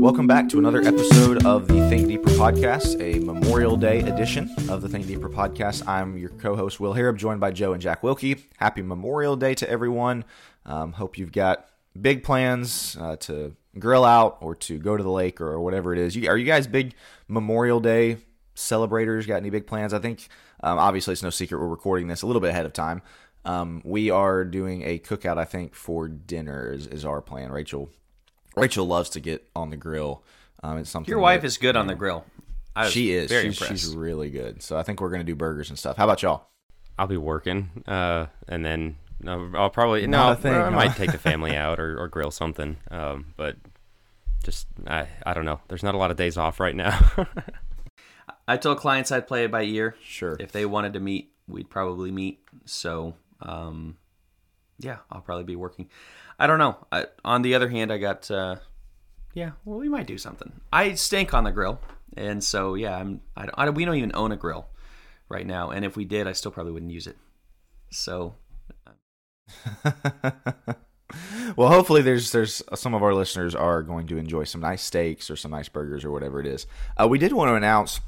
Welcome back to another episode of the Think Deeper podcast, a Memorial Day edition of the Think Deeper podcast. I'm your co host, Will Harrop, joined by Joe and Jack Wilkie. Happy Memorial Day to everyone. Um, hope you've got big plans uh, to grill out or to go to the lake or whatever it is. You, are you guys big Memorial Day celebrators? Got any big plans? I think, um, obviously, it's no secret we're recording this a little bit ahead of time. Um, we are doing a cookout, I think, for dinner is, is our plan. Rachel Rachel loves to get on the grill. Um, it's something. Your wife that, is good on the grill. she is. Very she's, impressed. she's really good. So I think we're gonna do burgers and stuff. How about y'all? I'll be working, uh, and then no, I'll probably Not no, a thing, I huh? might take the family out or, or grill something. Um, but just I I don't know. There's not a lot of days off right now. I told clients I'd play it by ear. Sure. If they wanted to meet, we'd probably meet. So, um, yeah, I'll probably be working. I don't know. I, on the other hand, I got, uh, yeah, well, we might do something. I stink on the grill, and so yeah, I'm. I, don't- I, don't- we don't even own a grill right now, and if we did, I still probably wouldn't use it. So, well, hopefully there's there's some of our listeners are going to enjoy some nice steaks or some nice burgers or whatever it is. Uh, we did want to announce.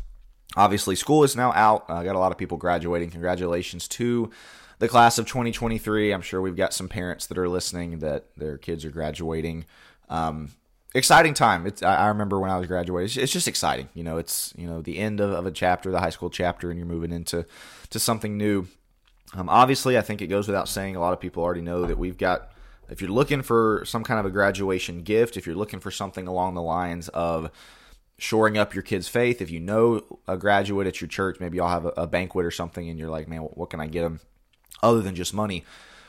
Obviously, school is now out. Uh, got a lot of people graduating. Congratulations to the class of 2023. I'm sure we've got some parents that are listening that their kids are graduating. Um, exciting time. It's, I I remember when I was graduating. It's, it's just exciting. You know, it's you know the end of, of a chapter, the high school chapter, and you're moving into to something new. Um, obviously, I think it goes without saying. A lot of people already know that we've got. If you're looking for some kind of a graduation gift, if you're looking for something along the lines of shoring up your kid's faith, if you know a graduate at your church, maybe y'all have a, a banquet or something, and you're like, man, what can I get them other than just money?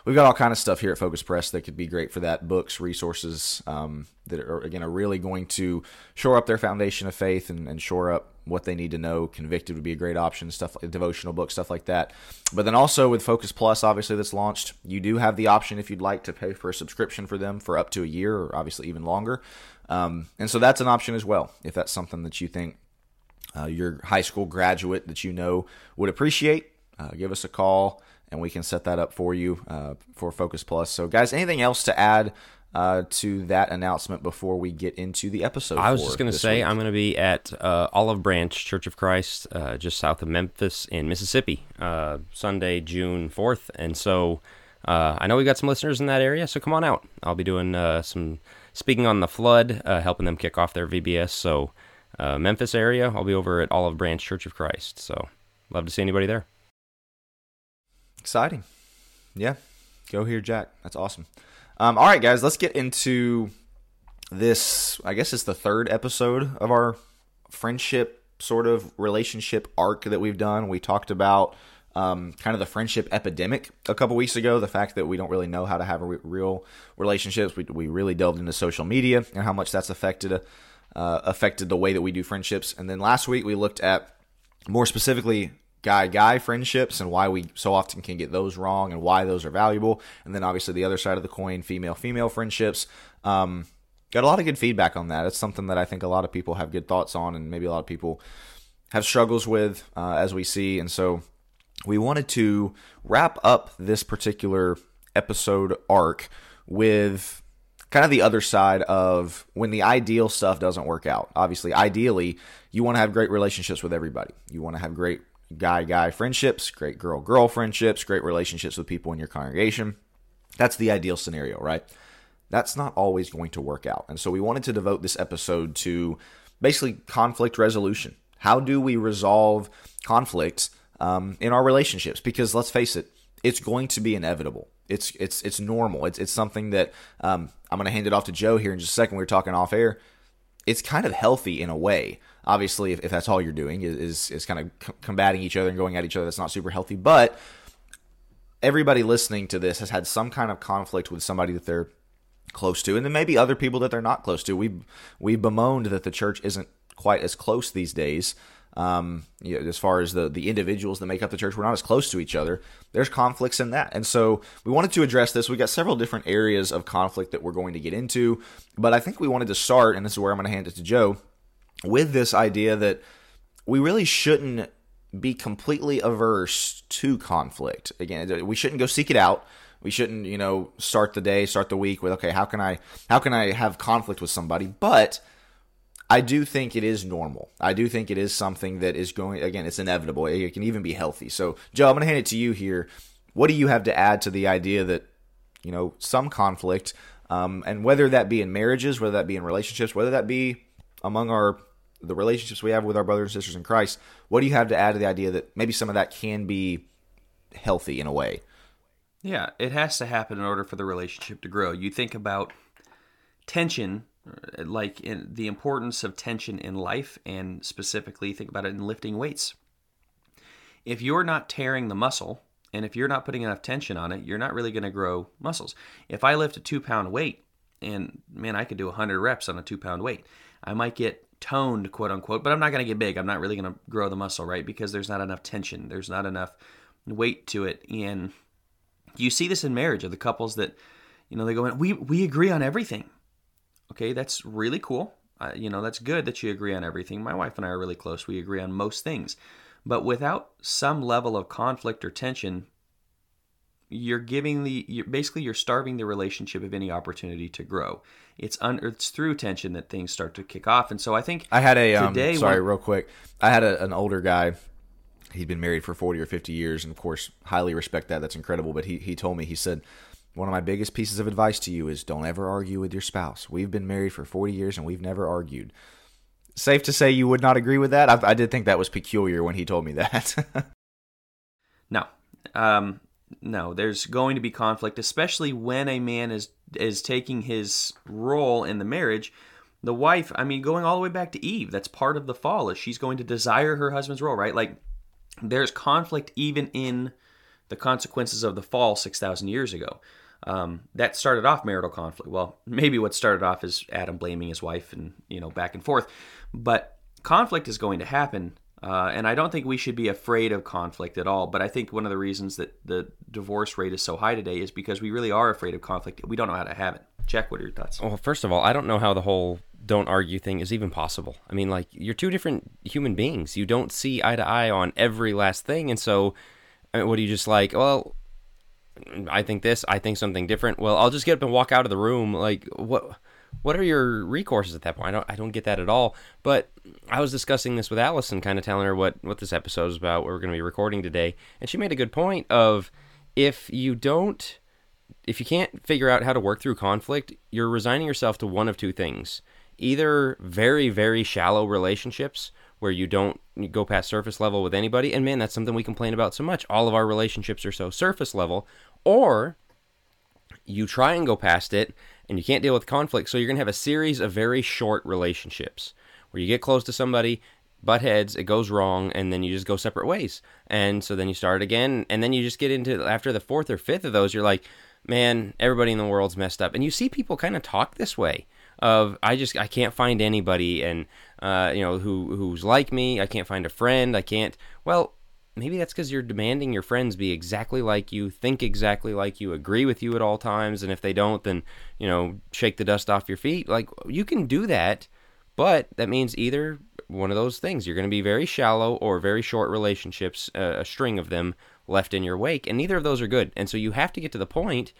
We've got all kind of stuff here at Focus Press that could be great for that. Books, resources um, that are again are really going to shore up their foundation of faith and, and shore up what they need to know. Convicted would be a great option. Stuff like devotional books, stuff like that. But then also with Focus Plus, obviously that's launched. You do have the option if you'd like to pay for a subscription for them for up to a year, or obviously even longer. Um, and so that's an option as well if that's something that you think uh, your high school graduate that you know would appreciate, uh, give us a call and we can set that up for you uh, for Focus Plus. So, guys, anything else to add uh, to that announcement before we get into the episode? I was just going to say week? I'm going to be at uh, Olive Branch Church of Christ, uh, just south of Memphis in Mississippi, uh, Sunday, June 4th. And so uh, I know we've got some listeners in that area, so come on out. I'll be doing uh, some speaking on the flood, uh, helping them kick off their VBS. So uh, Memphis area, I'll be over at Olive Branch Church of Christ. So love to see anybody there. Exciting. Yeah. Go here, Jack. That's awesome. Um, all right, guys, let's get into this. I guess it's the third episode of our friendship sort of relationship arc that we've done. We talked about um, kind of the friendship epidemic a couple weeks ago, the fact that we don't really know how to have re- real relationships. We, we really delved into social media and how much that's affected uh, affected the way that we do friendships. And then last week we looked at more specifically guy guy friendships and why we so often can get those wrong and why those are valuable and then obviously the other side of the coin female female friendships um, got a lot of good feedback on that it's something that i think a lot of people have good thoughts on and maybe a lot of people have struggles with uh, as we see and so we wanted to wrap up this particular episode arc with kind of the other side of when the ideal stuff doesn't work out. Obviously, ideally, you want to have great relationships with everybody. You want to have great guy guy friendships, great girl girl friendships, great relationships with people in your congregation. That's the ideal scenario, right? That's not always going to work out. And so we wanted to devote this episode to basically conflict resolution. How do we resolve conflicts um, in our relationships? Because let's face it, it's going to be inevitable. It's it's it's normal. It's it's something that um, I'm going to hand it off to Joe here in just a second. We were talking off air. It's kind of healthy in a way. Obviously, if, if that's all you're doing is is, is kind of c- combating each other and going at each other, that's not super healthy. But everybody listening to this has had some kind of conflict with somebody that they're close to, and then maybe other people that they're not close to. We we bemoaned that the church isn't quite as close these days. Um, you know, as far as the the individuals that make up the church, we're not as close to each other. There's conflicts in that, and so we wanted to address this. We got several different areas of conflict that we're going to get into, but I think we wanted to start, and this is where I'm going to hand it to Joe, with this idea that we really shouldn't be completely averse to conflict. Again, we shouldn't go seek it out. We shouldn't, you know, start the day, start the week with okay, how can I how can I have conflict with somebody? But I do think it is normal. I do think it is something that is going again, it's inevitable. It can even be healthy. So, Joe, I'm going to hand it to you here. What do you have to add to the idea that, you know, some conflict um, and whether that be in marriages, whether that be in relationships, whether that be among our the relationships we have with our brothers and sisters in Christ, what do you have to add to the idea that maybe some of that can be healthy in a way? Yeah, it has to happen in order for the relationship to grow. You think about tension, like the importance of tension in life, and specifically think about it in lifting weights. If you're not tearing the muscle, and if you're not putting enough tension on it, you're not really going to grow muscles. If I lift a two pound weight, and man, I could do 100 reps on a two pound weight, I might get toned, quote unquote, but I'm not going to get big. I'm not really going to grow the muscle, right? Because there's not enough tension, there's not enough weight to it. And you see this in marriage of the couples that, you know, they go in, we, we agree on everything. Okay, that's really cool. Uh, you know, that's good that you agree on everything. My wife and I are really close. We agree on most things. But without some level of conflict or tension, you're giving the you're, basically you're starving the relationship of any opportunity to grow. It's un, it's through tension that things start to kick off. And so I think I had a um, sorry, when, real quick. I had a, an older guy. He'd been married for 40 or 50 years and of course highly respect that. That's incredible, but he he told me he said one of my biggest pieces of advice to you is don't ever argue with your spouse. We've been married for 40 years and we've never argued safe to say you would not agree with that. I, I did think that was peculiar when he told me that. no, um, no. There's going to be conflict, especially when a man is is taking his role in the marriage. The wife, I mean, going all the way back to Eve, that's part of the fall. Is she's going to desire her husband's role, right? Like, there's conflict even in the consequences of the fall six thousand years ago. Um, that started off marital conflict. Well, maybe what started off is Adam blaming his wife and you know back and forth, but conflict is going to happen, uh, and I don't think we should be afraid of conflict at all. But I think one of the reasons that the divorce rate is so high today is because we really are afraid of conflict. We don't know how to have it. Jack, what are your thoughts? Well, first of all, I don't know how the whole don't argue thing is even possible. I mean, like you're two different human beings. You don't see eye to eye on every last thing, and so I mean, what do you just like? Well, I think this, I think something different. Well, I'll just get up and walk out of the room. Like what? What are your recourses at that point? I don't, I don't get that at all. But I was discussing this with Allison, kind of telling her what what this episode is about, what we're going to be recording today, and she made a good point of if you don't, if you can't figure out how to work through conflict, you're resigning yourself to one of two things: either very very shallow relationships where you don't go past surface level with anybody. And man, that's something we complain about so much. All of our relationships are so surface level. Or you try and go past it and you can't deal with conflict. So you're going to have a series of very short relationships where you get close to somebody, butt heads, it goes wrong, and then you just go separate ways. And so then you start again. And then you just get into, after the fourth or fifth of those, you're like, man, everybody in the world's messed up. And you see people kind of talk this way of I just I can't find anybody and uh, you know who who's like me. I can't find a friend. I can't. Well, maybe that's because you're demanding your friends be exactly like you, think exactly like you, agree with you at all times, and if they don't, then you know shake the dust off your feet. Like you can do that, but that means either one of those things. You're going to be very shallow or very short relationships, uh, a string of them left in your wake, and neither of those are good. And so you have to get to the point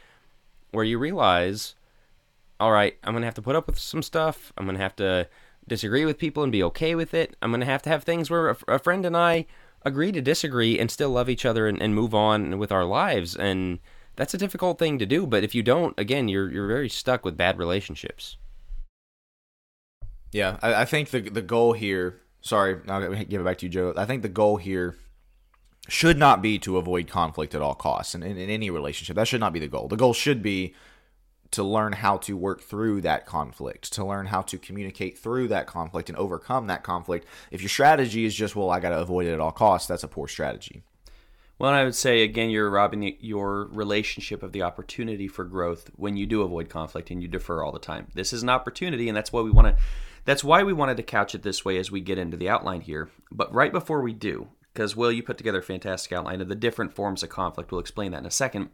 where you realize all right, I'm going to have to put up with some stuff. I'm going to have to disagree with people and be okay with it. I'm going to have to have things where a, a friend and I agree to disagree and still love each other and, and move on with our lives. And that's a difficult thing to do. But if you don't, again, you're you're very stuck with bad relationships. Yeah, I, I think the the goal here. Sorry, I'll give it back to you, Joe. I think the goal here should not be to avoid conflict at all costs in, in, in any relationship. That should not be the goal. The goal should be to learn how to work through that conflict, to learn how to communicate through that conflict and overcome that conflict. If your strategy is just, well, I got to avoid it at all costs, that's a poor strategy. Well, I would say again, you're robbing your relationship of the opportunity for growth when you do avoid conflict and you defer all the time. This is an opportunity, and that's why we want to. That's why we wanted to couch it this way as we get into the outline here. But right before we do, because Will, you put together a fantastic outline of the different forms of conflict. We'll explain that in a second.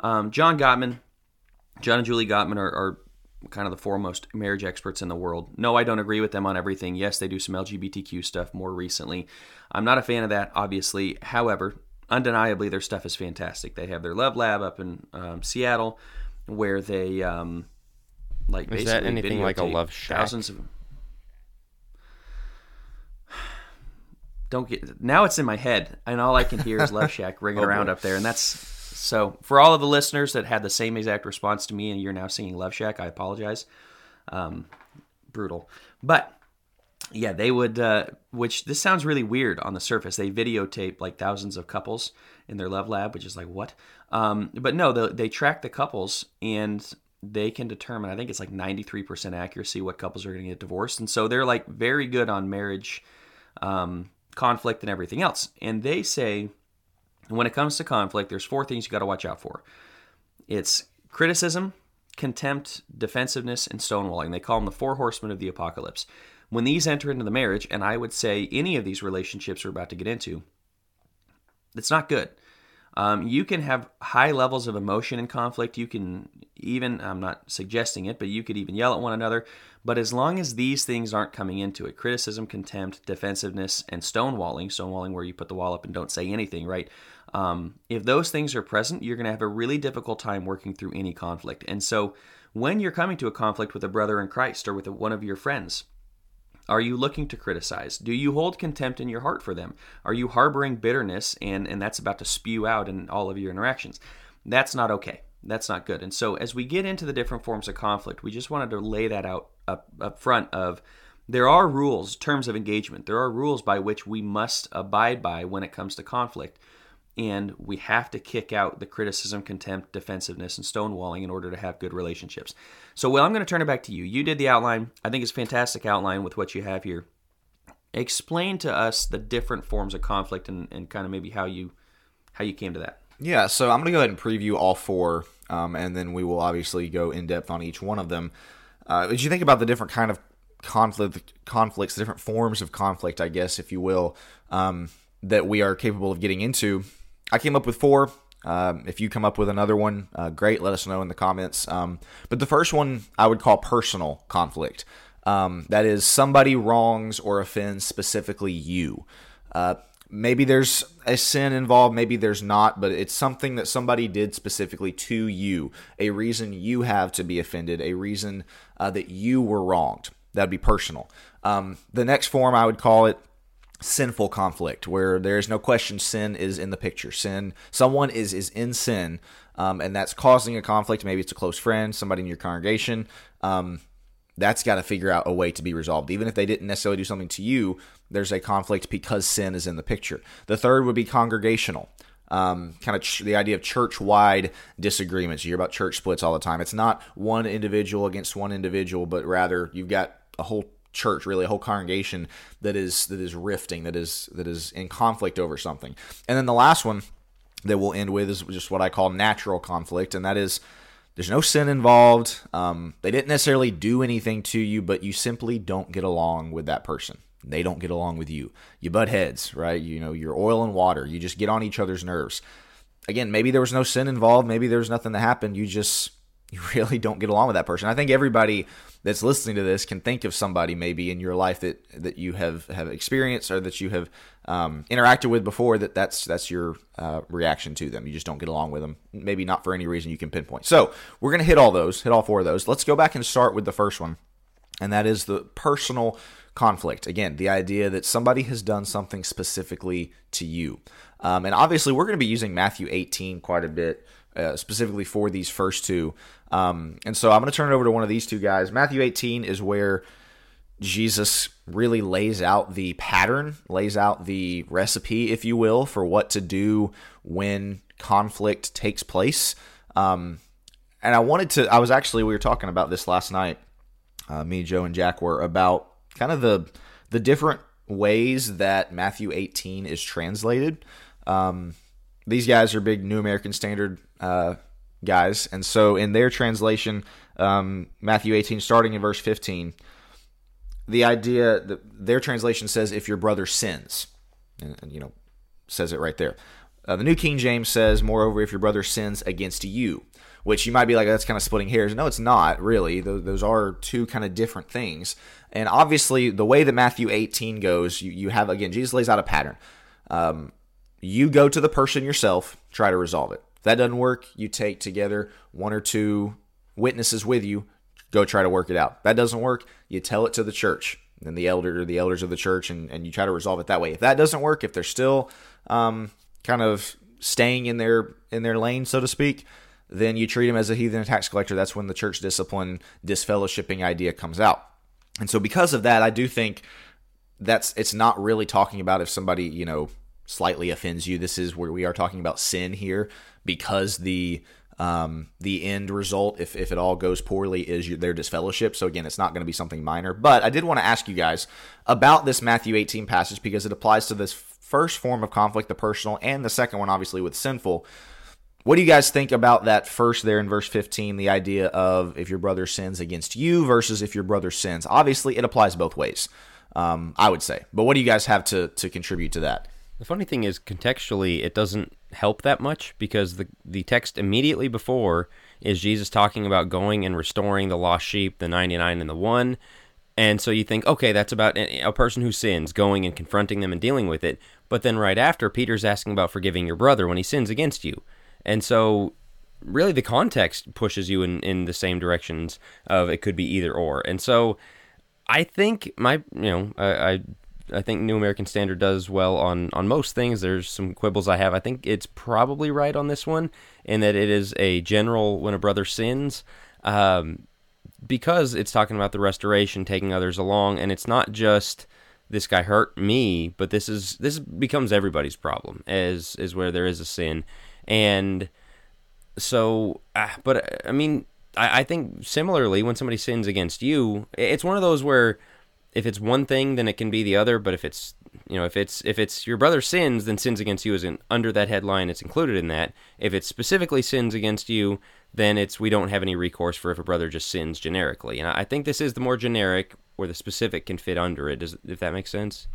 Um, John Gottman John and Julie Gottman are, are kind of the foremost marriage experts in the world. No, I don't agree with them on everything. Yes, they do some LGBTQ stuff more recently. I'm not a fan of that, obviously. However, undeniably, their stuff is fantastic. They have their Love Lab up in um, Seattle, where they um, like Is that anything like a Love Shack? Thousands of don't get now it's in my head and all i can hear is love shack ringing Oh, around boy. up there and that's so for all of the listeners that had the same exact response to me and you're now singing love shack i apologize. Um, brutal. But yeah they would uh, which this sounds really weird on the surface. They videotape like thousands of couples in their love lab which is like what? Um, but no the, they track the couples and they can determine i think it's like 93% accuracy what couples are going to get divorced. And so they're like very good on marriage um, conflict and everything else. And they say when it comes to conflict there's four things you got to watch out for it's criticism, contempt, defensiveness, and stonewalling. They call them the four horsemen of the apocalypse. When these enter into the marriage, and I would say any of these relationships we're about to get into, it's not good. Um, you can have high levels of emotion in conflict. You can even, I'm not suggesting it, but you could even yell at one another. But as long as these things aren't coming into it criticism, contempt, defensiveness, and stonewalling stonewalling where you put the wall up and don't say anything, right? Um, if those things are present, you're going to have a really difficult time working through any conflict. And so when you're coming to a conflict with a brother in Christ or with a, one of your friends, are you looking to criticize? Do you hold contempt in your heart for them? Are you harboring bitterness and, and that's about to spew out in all of your interactions? That's not okay. That's not good. And so as we get into the different forms of conflict, we just wanted to lay that out up, up front of there are rules, terms of engagement. There are rules by which we must abide by when it comes to conflict. And we have to kick out the criticism, contempt, defensiveness, and stonewalling in order to have good relationships. So, Will, I'm going to turn it back to you. You did the outline. I think it's a fantastic outline with what you have here. Explain to us the different forms of conflict and, and kind of maybe how you how you came to that. Yeah, so I'm going to go ahead and preview all four, um, and then we will obviously go in depth on each one of them. Uh, as you think about the different kind of conflict, conflicts, the different forms of conflict, I guess, if you will, um, that we are capable of getting into, I came up with four. Um, if you come up with another one, uh, great. Let us know in the comments. Um, but the first one I would call personal conflict. Um, that is somebody wrongs or offends specifically you. Uh, maybe there's a sin involved, maybe there's not, but it's something that somebody did specifically to you, a reason you have to be offended, a reason uh, that you were wronged. That'd be personal. Um, the next form I would call it sinful conflict, where there's no question sin is in the picture. Sin, someone is is in sin, um, and that's causing a conflict. Maybe it's a close friend, somebody in your congregation. Um, that's got to figure out a way to be resolved. Even if they didn't necessarily do something to you, there's a conflict because sin is in the picture. The third would be congregational. Um, kind of ch- the idea of church-wide disagreements. You hear about church splits all the time. It's not one individual against one individual, but rather you've got a whole church, really a whole congregation that is that is rifting, that is that is in conflict over something. And then the last one that we'll end with is just what I call natural conflict, and that is there's no sin involved. Um, they didn't necessarily do anything to you, but you simply don't get along with that person. They don't get along with you. You butt heads, right? You know, you're oil and water. You just get on each other's nerves. Again, maybe there was no sin involved. Maybe there was nothing that happened. You just you really don't get along with that person. I think everybody that's listening to this can think of somebody maybe in your life that that you have have experienced or that you have um, interacted with before. That that's that's your uh, reaction to them. You just don't get along with them. Maybe not for any reason you can pinpoint. So we're gonna hit all those, hit all four of those. Let's go back and start with the first one, and that is the personal conflict. Again, the idea that somebody has done something specifically to you. Um, and obviously, we're to be using Matthew 18 quite a bit, uh, specifically for these first two. Um, and so I'm going to turn it over to one of these two guys. Matthew 18 is where Jesus really lays out the pattern, lays out the recipe, if you will, for what to do when conflict takes place. Um, and I wanted to, I was actually, we were talking about this last night, uh, me, Joe, and Jack were about kind of the the different ways that Matthew 18 is translated. Um, these guys are big New American Standard uh, guys, and so in their translation, um, Matthew 18, starting in verse 15, the idea that their translation says, "If your brother sins," and, and you know, says it right there. Uh, the New King James says, "Moreover, if your brother sins against you," which you might be like, that's kind of splitting hairs. No, it's not really. Those, those are two kind of different things. And obviously, the way that Matthew 18 goes, you, you have, again, Jesus lays out a pattern. Um, you go to the person yourself, try to resolve it. That doesn't work, you take together one or two witnesses with you, go try to work it out. That doesn't work, you tell it to the church and the elder or the elders of the church, and, and you try to resolve it that way. If that doesn't work, if they're still um, kind of staying in their in their lane, so to speak, then you treat them as a heathen tax collector. That's when the church discipline disfellowshipping idea comes out. And so because of that, I do think that's it's not really talking about if somebody, you know, slightly offends you. This is where we are talking about sin here because the um, the end result, if, if it all goes poorly, is your, their disfellowship. So again, it's not going to be something minor. But I did want to ask you guys about this Matthew 18 passage because it applies to this first form of conflict, the personal, and the second one, obviously, with sinful. What do you guys think about that first there in verse 15, the idea of if your brother sins against you versus if your brother sins? Obviously, it applies both ways, um, I would say. But what do you guys have to, to contribute to that? The funny thing is, contextually, it doesn't help that much because the the text immediately before is Jesus talking about going and restoring the lost sheep, the 99 and the one. And so you think, okay, that's about a person who sins, going and confronting them and dealing with it. But then right after, Peter's asking about forgiving your brother when he sins against you. And so really the context pushes you in, in the same directions of it could be either or. And so I think my, you know, I, I I think New American Standard does well on on most things. There's some quibbles I have. I think it's probably right on this one, in that it is a general when a brother sins, um, because it's talking about the restoration, taking others along, and it's not just this guy hurt me, but this is this becomes everybody's problem as is where there is a sin, and so, uh, but I mean, I, I think similarly when somebody sins against you, it's one of those where if it's one thing, then it can be the other. But if it's you know if it's if it's your brother sins, then sins against you isn't under that headline. It's included in that. If it's specifically sins against you, then it's we don't have any recourse for if a brother just sins generically. And I think this is the more generic, where the specific can fit under it. Does if that makes sense?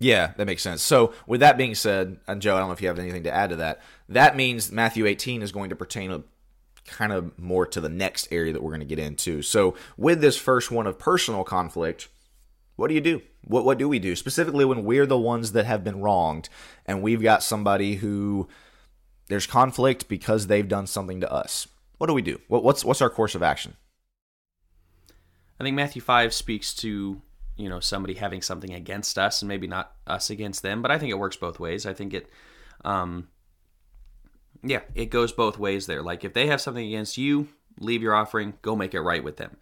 Yeah, that makes sense. So, with that being said, and Joe, I don't know if you have anything to add to that. That means Matthew 18 is going to pertain kind of more to the next area that we're going to get into. So, with this first one of personal conflict, what do you do? What what do we do specifically when we're the ones that have been wronged and we've got somebody who there's conflict because they've done something to us? What do we do? What, what's what's our course of action? I think Matthew five speaks to you know somebody having something against us and maybe not us against them, but I think it works both ways. I think it, um, yeah, it goes both ways there. Like if they have something against you, leave your offering, go make it right with them.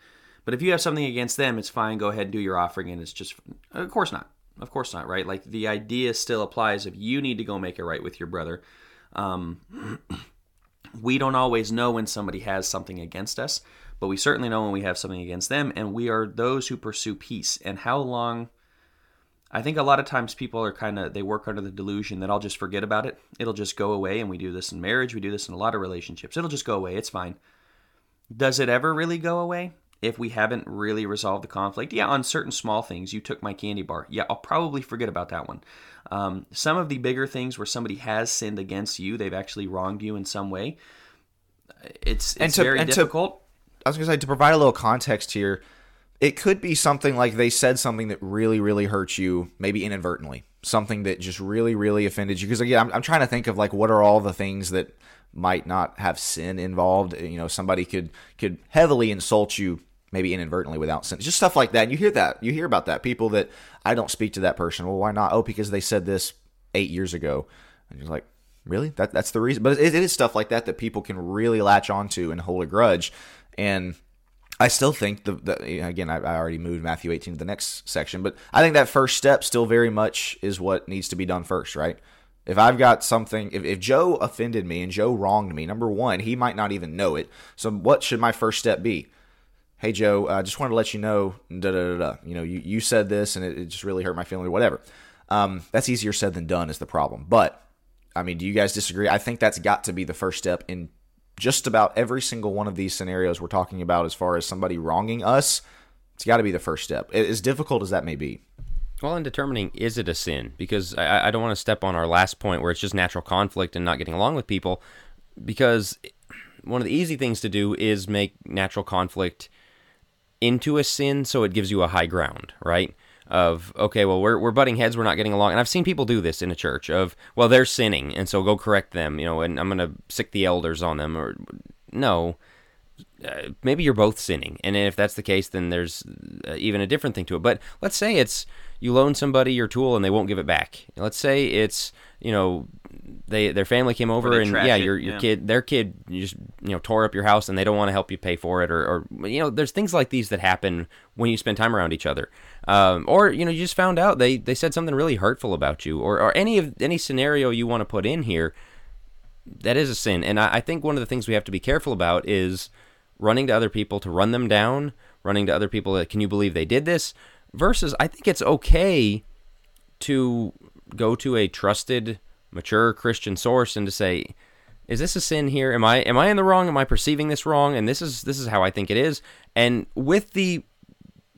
But if you have something against them, it's fine. Go ahead and do your offering, and it's just, of course not. Of course not, right? Like the idea still applies if you need to go make it right with your brother. Um, we don't always know when somebody has something against us, but we certainly know when we have something against them, and we are those who pursue peace. And how long? I think a lot of times people are kind of they work under the delusion that I'll just forget about it. It'll just go away, and we do this in marriage. We do this in a lot of relationships. It'll just go away. It's fine. Does it ever really go away? If we haven't really resolved the conflict. Yeah, on certain small things, you took my candy bar. Yeah, I'll probably forget about that one. Um, some of the bigger things where somebody has sinned against you, they've actually wronged you in some way. It's it's to, very difficult. To, I was going to say to provide a little context here. It could be something like they said something that really, really hurt you, maybe inadvertently. Something that just really, really offended you. Because again, I'm, I'm trying to think of like what are all the things that might not have sin involved. Uh, you know, somebody could could heavily insult you maybe inadvertently without sin. Just stuff like that. And you hear that. You hear about that. People that I don't speak to that person. Well, why not? Oh, because they said this eight years ago. And you're like, really? That that's the reason. But it, it is stuff like that that people can really latch onto and hold a grudge. And I still think the, the again I, I, already moved Matthew 18 to the next section, but I think that first step still very much is what needs to be done first, right? If I've got something, if, if Joe offended me and Joe wronged me, number one, he might not even know it. So what should my first step be? hey Joe, I uh, just wanted to let you know, da da da da. You know, you, you said this and it, it just really hurt my feeling or whatever. Um, that's easier said than done is the problem. But I mean, do you guys disagree? I think that's got to be the first step in just about every single one of these scenarios we're talking about as far as somebody wronging us. It's got to be the first step, as difficult as that may be. Well, in determining is it a sin, because I, I don't want to step on our last point where it's just natural conflict and not getting along with people, because one of the easy things to do is make natural conflict into a sin so it gives you a high ground, right? Of okay, well we're we're butting heads, we're not getting along, and I've seen people do this in a church. Of well they're sinning, and so go correct them, you know, and I'm gonna sick the elders on them, or no, uh, maybe you're both sinning, and if that's the case, then there's uh, even a different thing to it. But let's say it's you loan somebody your tool and they won't give it back. Let's say it's you know they their family came over and yeah, your your yeah. kid their kid you just you know tore up your house and they don't want to help you pay for it or, or you know there's things like these that happen when you spend time around each other. Um, or you know you just found out they they said something really hurtful about you or or any of any scenario you want to put in here that is a sin. And I, I think one of the things we have to be careful about is running to other people to run them down, running to other people that can you believe they did this? Versus, I think it's okay to go to a trusted, mature Christian source and to say, is this a sin here? Am I am I in the wrong? Am I perceiving this wrong? And this is this is how I think it is. And with the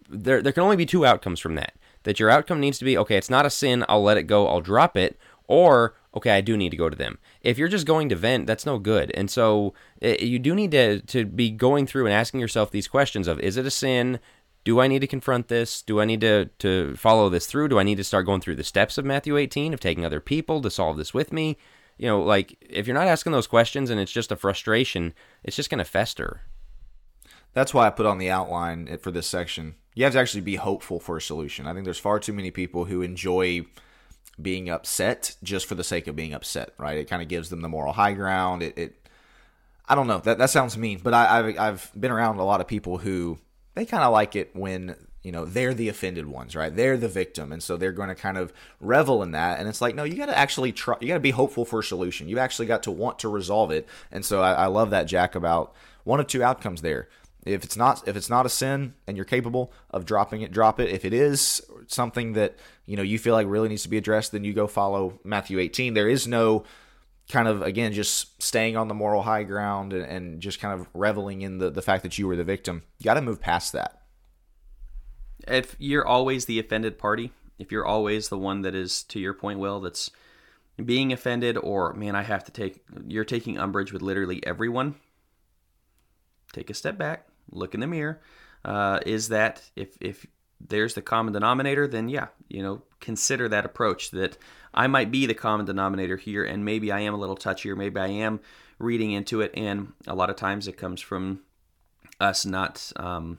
there there can only be two outcomes from that. That your outcome needs to be okay, it's not a sin, I'll let it go, I'll drop it, or okay, I do need to go to them. If you're just going to vent, that's no good. And so eh, you do need to, to be going through and asking yourself these questions of is it a sin? Do I need to confront this? Do I need to, to follow this through? Do I need to start going through the steps of Matthew 18 of taking other people to solve this with me? You know, like if you're not asking those questions and it's just a frustration, it's just going to fester. That's why I put on the outline for this section. You have to actually be hopeful for a solution. I think there's far too many people who enjoy being upset just for the sake of being upset, right? It kind of gives them the moral high ground. It, it I don't know. That that sounds mean, but I, have I've been around a lot of people who they kind of like it when you know they're the offended ones, right? They're the victim, and so they're going to kind of revel in that. And it's like, no, you got to actually try. You got to be hopeful for a solution. You've actually got to want to resolve it. And so I, I love that Jack about one of two outcomes there. If it's not if it's not a sin and you're capable of dropping it, drop it. If it is something that you know you feel like really needs to be addressed, then you go follow Matthew 18. There is no kind of again just staying on the moral high ground and, and just kind of reveling in the the fact that you were the victim. You got to move past that. If you're always the offended party, if you're always the one that is to your point, Will, that's being offended, or man, I have to take you're taking umbrage with literally everyone. Take a step back, look in the mirror. Uh, is that if if there's the common denominator, then yeah, you know, consider that approach that I might be the common denominator here, and maybe I am a little touchy, or maybe I am reading into it, and a lot of times it comes from us not. Um,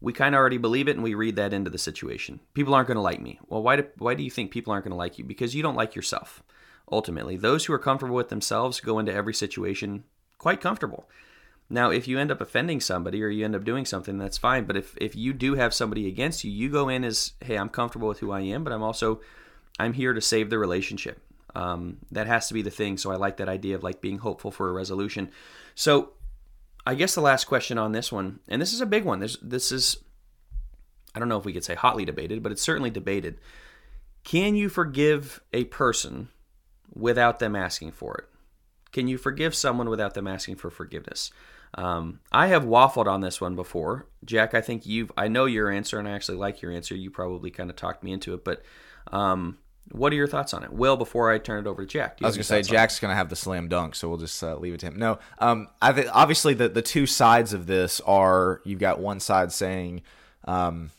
we kind of already believe it, and we read that into the situation. People aren't going to like me. Well, why do why do you think people aren't going to like you? Because you don't like yourself. Ultimately, those who are comfortable with themselves go into every situation quite comfortable. Now, if you end up offending somebody or you end up doing something, that's fine. But if, if you do have somebody against you, you go in as, hey, I'm comfortable with who I am, but I'm also, I'm here to save the relationship. Um, that has to be the thing. So I like that idea of like being hopeful for a resolution. So I guess the last question on this one, and this is a big one. This this is, I don't know if we could say hotly debated, but it's certainly debated. Can you forgive a person without them asking for it? Can you forgive someone without them asking for forgiveness? Um, I have waffled on this one before, Jack. I think you've. I know your answer, and I actually like your answer. You probably kind of talked me into it, but um, what are your thoughts on it? Well, before I turn it over to Jack, I was going to say Jack's going to have the slam dunk, so we'll just uh, leave it to him. No, um, I think obviously the the two sides of this are you've got one side saying um,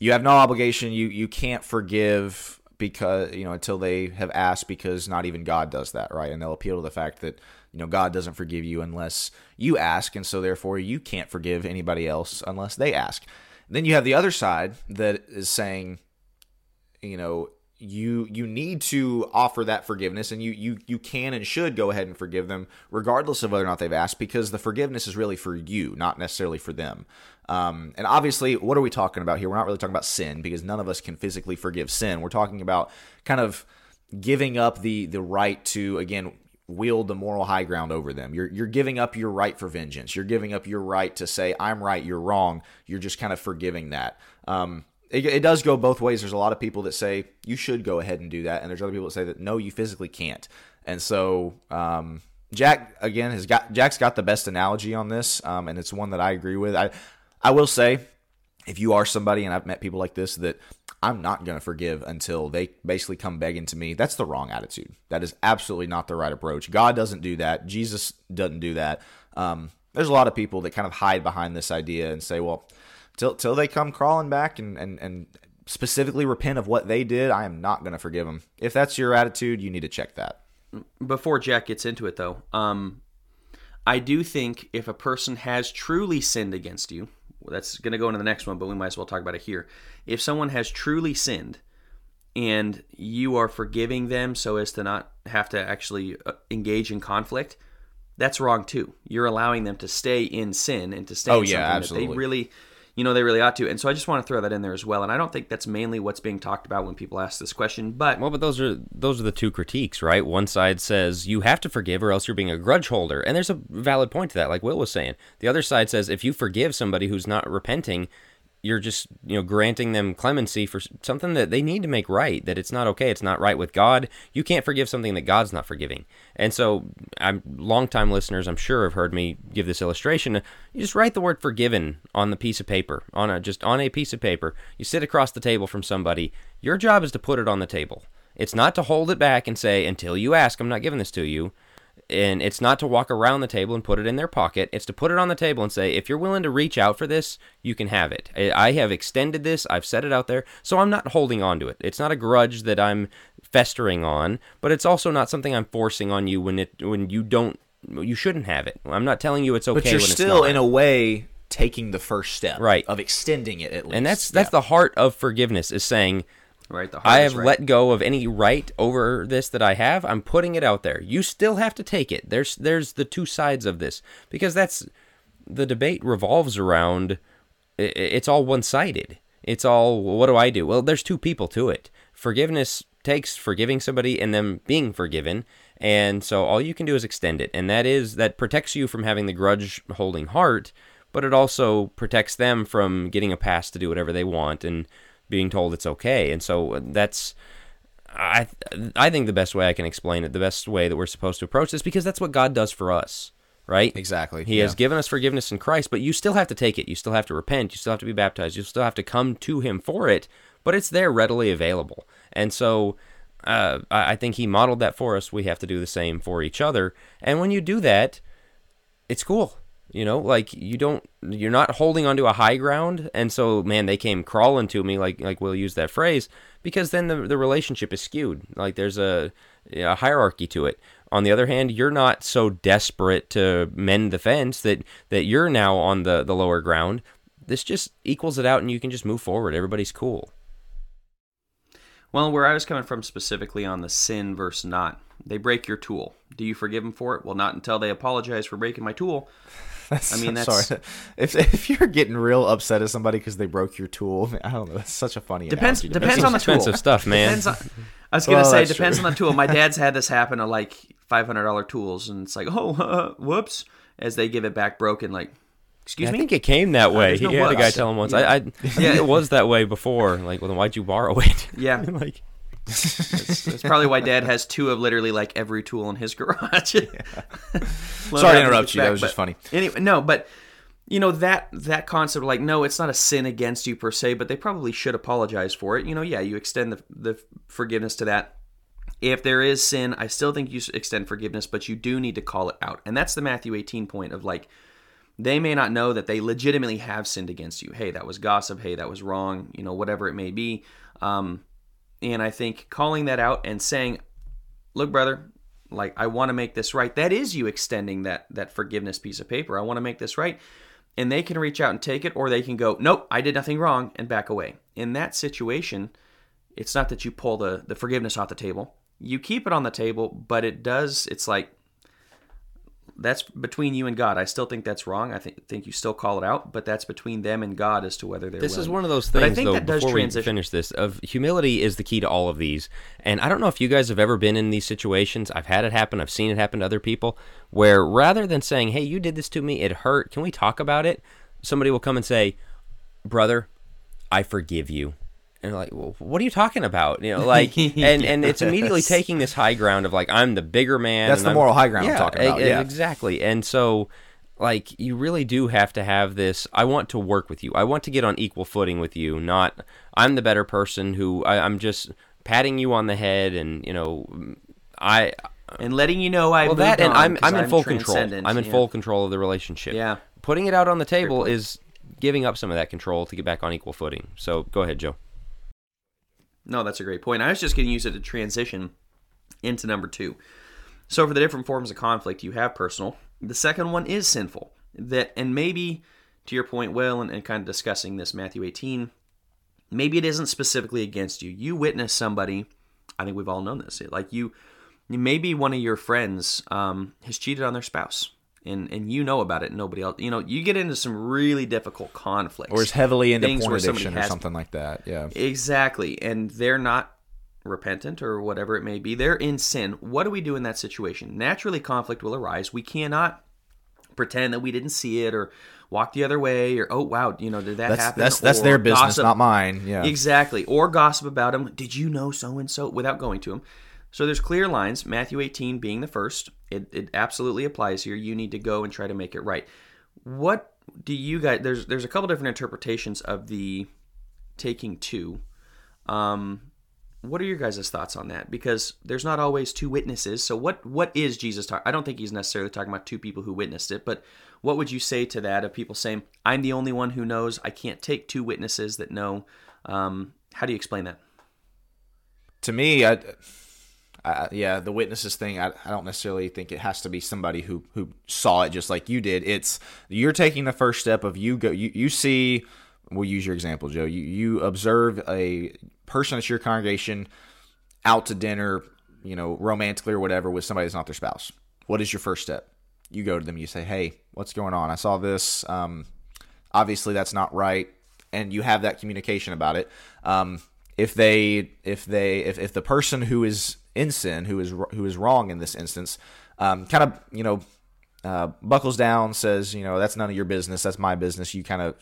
you have no obligation, you you can't forgive because you know until they have asked because not even God does that, right? And they'll appeal to the fact that you know God doesn't forgive you unless you ask, and so therefore you can't forgive anybody else unless they ask. Then you have the other side that is saying, you know, you you need to offer that forgiveness and you you you can and should go ahead and forgive them regardless of whether or not they've asked because the forgiveness is really for you not necessarily for them. Um, and obviously what are we talking about here? We're not really talking about sin because none of us can physically forgive sin. We're talking about kind of giving up the the right to again wield the moral high ground over them. You're you're giving up your right for vengeance. You're giving up your right to say I'm right, you're wrong. You're just kind of forgiving that. Um, it, it, does go both ways. There's a lot of people that say you should go ahead and do that, and there's other people that say that no, you physically can't. And so um, Jack again has got Jack's got the best analogy on this, um, and it's one that I agree with. I I will say if you are somebody, and I've met people like this, that I'm not going to forgive until they basically come begging to me, that's the wrong attitude. That is absolutely not the right approach. God doesn't do that. Jesus doesn't do that. Um, there's a lot of people that kind of hide behind this idea and say, well, till, till they come crawling back and, and, and specifically repent of what they did, I am not going to forgive them. If that's your attitude, you need to check that. Before Jack gets into it, though, um, I do think if a person has truly sinned against you, that's going to go into the next one, but we might as well talk about it here. If someone has truly sinned and you are forgiving them so as to not have to actually uh, engage in conflict, that's wrong too. You're allowing them to stay in sin and to stay Oh, in yeah, something that absolutely. they really, you know, they really ought to. And so I just want to throw that in there as well. And I don't think that's mainly what's being talked about when people ask this question, but Well, but those are those are the two critiques, right? One side says you have to forgive or else you're being a grudge holder, and there's a valid point to that, like Will was saying. The other side says if you forgive somebody who's not repenting, you're just you know granting them clemency for something that they need to make right. That it's not okay, it's not right with God. You can't forgive something that God's not forgiving. And so, I'm longtime listeners, I'm sure have heard me give this illustration. You just write the word "forgiven" on the piece of paper, on a just on a piece of paper. You sit across the table from somebody. Your job is to put it on the table. It's not to hold it back and say, until you ask, I'm not giving this to you. And it's not to walk around the table and put it in their pocket. It's to put it on the table and say, if you're willing to reach out for this, you can have it. I have extended this, I've set it out there, so I'm not holding on to it. It's not a grudge that I'm festering on, but it's also not something I'm forcing on you when it when you don't you shouldn't have it. I'm not telling you it's okay But you're when it's still, in a way, taking the first step Right. of extending it at least. and that's that's the heart of forgiveness is saying right, the I have right. let go of any right over this that I have. I'm putting it out there. You still have to take it. There's there's the two sides of this because that's the debate revolves around. It's all one sided. It's all what do I do? Well, there's two people to it. Forgiveness takes forgiving somebody and them being forgiven, and so all you can do is extend it, and that is that protects you from having the grudge holding heart, but it also protects them from getting a pass to do whatever they want and being told it's okay. And so that's I I think the best way I can explain it, the best way that we're supposed to approach this, because that's what God does for us, right? Exactly, He yeah. has given us forgiveness in Christ, but you still have to take it. You still have to repent. You still have to be baptized. You still have to come to Him for it, but it's there readily available. And so uh, I I think He modeled that for us. We have to do the same for each other. And when you do that, it's cool. You know, like you don't, you're not holding onto a high ground, and so man, they came crawling to me, like like we'll use that phrase, because then the the relationship is skewed. Like there's a, a hierarchy to it. On the other hand, you're not so desperate to mend the fence that that you're now on the the lower ground. This just equals it out, and you can just move forward. Everybody's cool. Well, where I was coming from specifically on the sin versus not, they break your tool. Do you forgive them for it? Well, not until they apologize for breaking my tool. That's, I mean, that's- sorry. If if you're getting real upset at somebody because they broke your tool, I don't know. That's such a funny. Depends. analogy to Depends on the tool. expensive stuff, man. Depends on, I was gonna Well, say depends true. on the tool. My dad's had this happen to like five hundred dollar tools, and it's like, oh, uh, whoops, as they give it back broken. Like, excuse I me. I think it came that way. there's no he had a guy tell him once. Yeah. I, I, I think it was that way before. Like, well, then why'd you borrow it? Yeah. like, That's probably why Dad has two of literally like every tool in his garage. Sorry to interrupt you. That was just funny. Anyway, no, but you know that that concept, like, no, it's not a sin against you per se, but they probably should apologize for it. You know, yeah, you extend the the forgiveness to that. If there is sin, I still think you should extend forgiveness, but you do need to call it out, and that's the Matthew eighteen point of like. They may not know that they legitimately have sinned against you. Hey, that was gossip. Hey, that was wrong. You know, whatever it may be. Um, and I think calling that out and saying, "Look, brother, like I want to make this right." That is you extending that that forgiveness piece of paper. I want to make this right. And they can reach out and take it or they can go, "Nope, I did nothing wrong" and back away. In that situation, it's not that you pull the the forgiveness off the table. You keep it on the table, but it does it's like that's between you and God. I still think that's wrong. I think think you still call it out, but that's between them and God as to whether they're This is one of those But I things, think though, that does before we transition- finish this, of humility is the key to all of these. And I don't know if you guys have ever been in these situations. I've had it happen. I've seen it happen to other people, where rather than saying, hey, you did this to me, it hurt, can we talk about it? Somebody will come and say, brother, I forgive you. And like, well, what are you talking about? You know, like, and and it's immediately taking this high ground of like, I'm the bigger man. That's the I'm- moral high ground I'm talking about, yeah. exactly. And so, like you really do have to have this i want to work with you i want to get on equal footing with you not i'm the better person who I, i'm just patting you on the head and you know i and letting you know I well that and i'm i'm in full control i'm in Yeah. full control of the relationship Yeah. putting it out on the table is giving up some of that control to get back on equal footing so go ahead joe No, that's a great point. I was just going to use it to transition into number two. So, for the different forms of conflict, you have personal. The second one is sinful. That, and maybe to your point, Will, and, and kind of discussing this Matthew 18, maybe it isn't specifically against you. You witness somebody. I think we've all known this. Like you, maybe one of your friends um, has cheated on their spouse, and and you know about it. Nobody else. You know, you get into some really difficult conflicts, Or is heavily into porn addiction or something like that. Yeah. Exactly. And they're not repentant or whatever it may be. They're in sin. What do we do in that situation? Naturally, conflict will arise. We cannot pretend that we didn't see it or walk the other way or, oh, wow, you know, did that That's happen? that's that's Or their business, gossip. not mine. Yeah. Exactly. Or gossip about him. Did you know so and so without going to him? So there's clear lines. Matthew 18 being the first. It, it absolutely applies here. You need to go and try to make it right. What do you guys? There's there's a couple different interpretations of the taking two. Um, what are your guys' thoughts on that? Because there's not always two witnesses. So what what is Jesus talking? I don't think he's necessarily talking about two people who witnessed it, but what would you say to that of people saying, "I'm the only one who knows. I can't take two witnesses that know." Um, how do you explain that? to me, I, I, yeah, the witnesses thing, I, I don't necessarily think it has to be somebody who who saw it just like you did. It's you're taking the first step of you go, you, you see. We'll use your example, Joe. You you observe a person at your congregation out to dinner, you know, romantically or whatever, with somebody that's not their spouse. What is your first step? You go to them. You say, "Hey, what's going on? I saw this. Um, obviously, that's not right." And you have that communication about it. Um, if they, if they, if, if the person who is in sin, who is who is wrong in this instance, um, kind of, you know, uh, buckles down, says, you know, that's none of your business. That's my business. You kind of,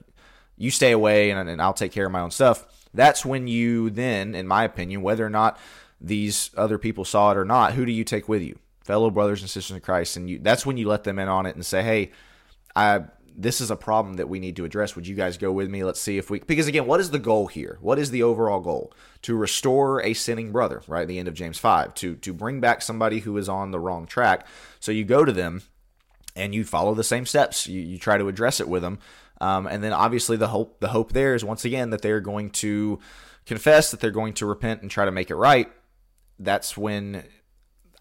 you stay away, and, and I'll take care of my own stuff. That's when you then, in my opinion, whether or not these other people saw it or not, who do you take with you? Fellow brothers and sisters in Christ, and you. That's when you let them in on it and say, hey, I this is a problem that we need to address. Would you guys go with me? Let's see if we because again, what is the goal here? What is the overall goal? To restore a sinning brother, right? The end of James 5, to to bring back somebody who is on the wrong track. So you go to them and you follow the same steps. You, you try to address it with them. Um, and then obviously the hope the hope there is once again that they're going to confess that they're going to repent and try to make it right. That's when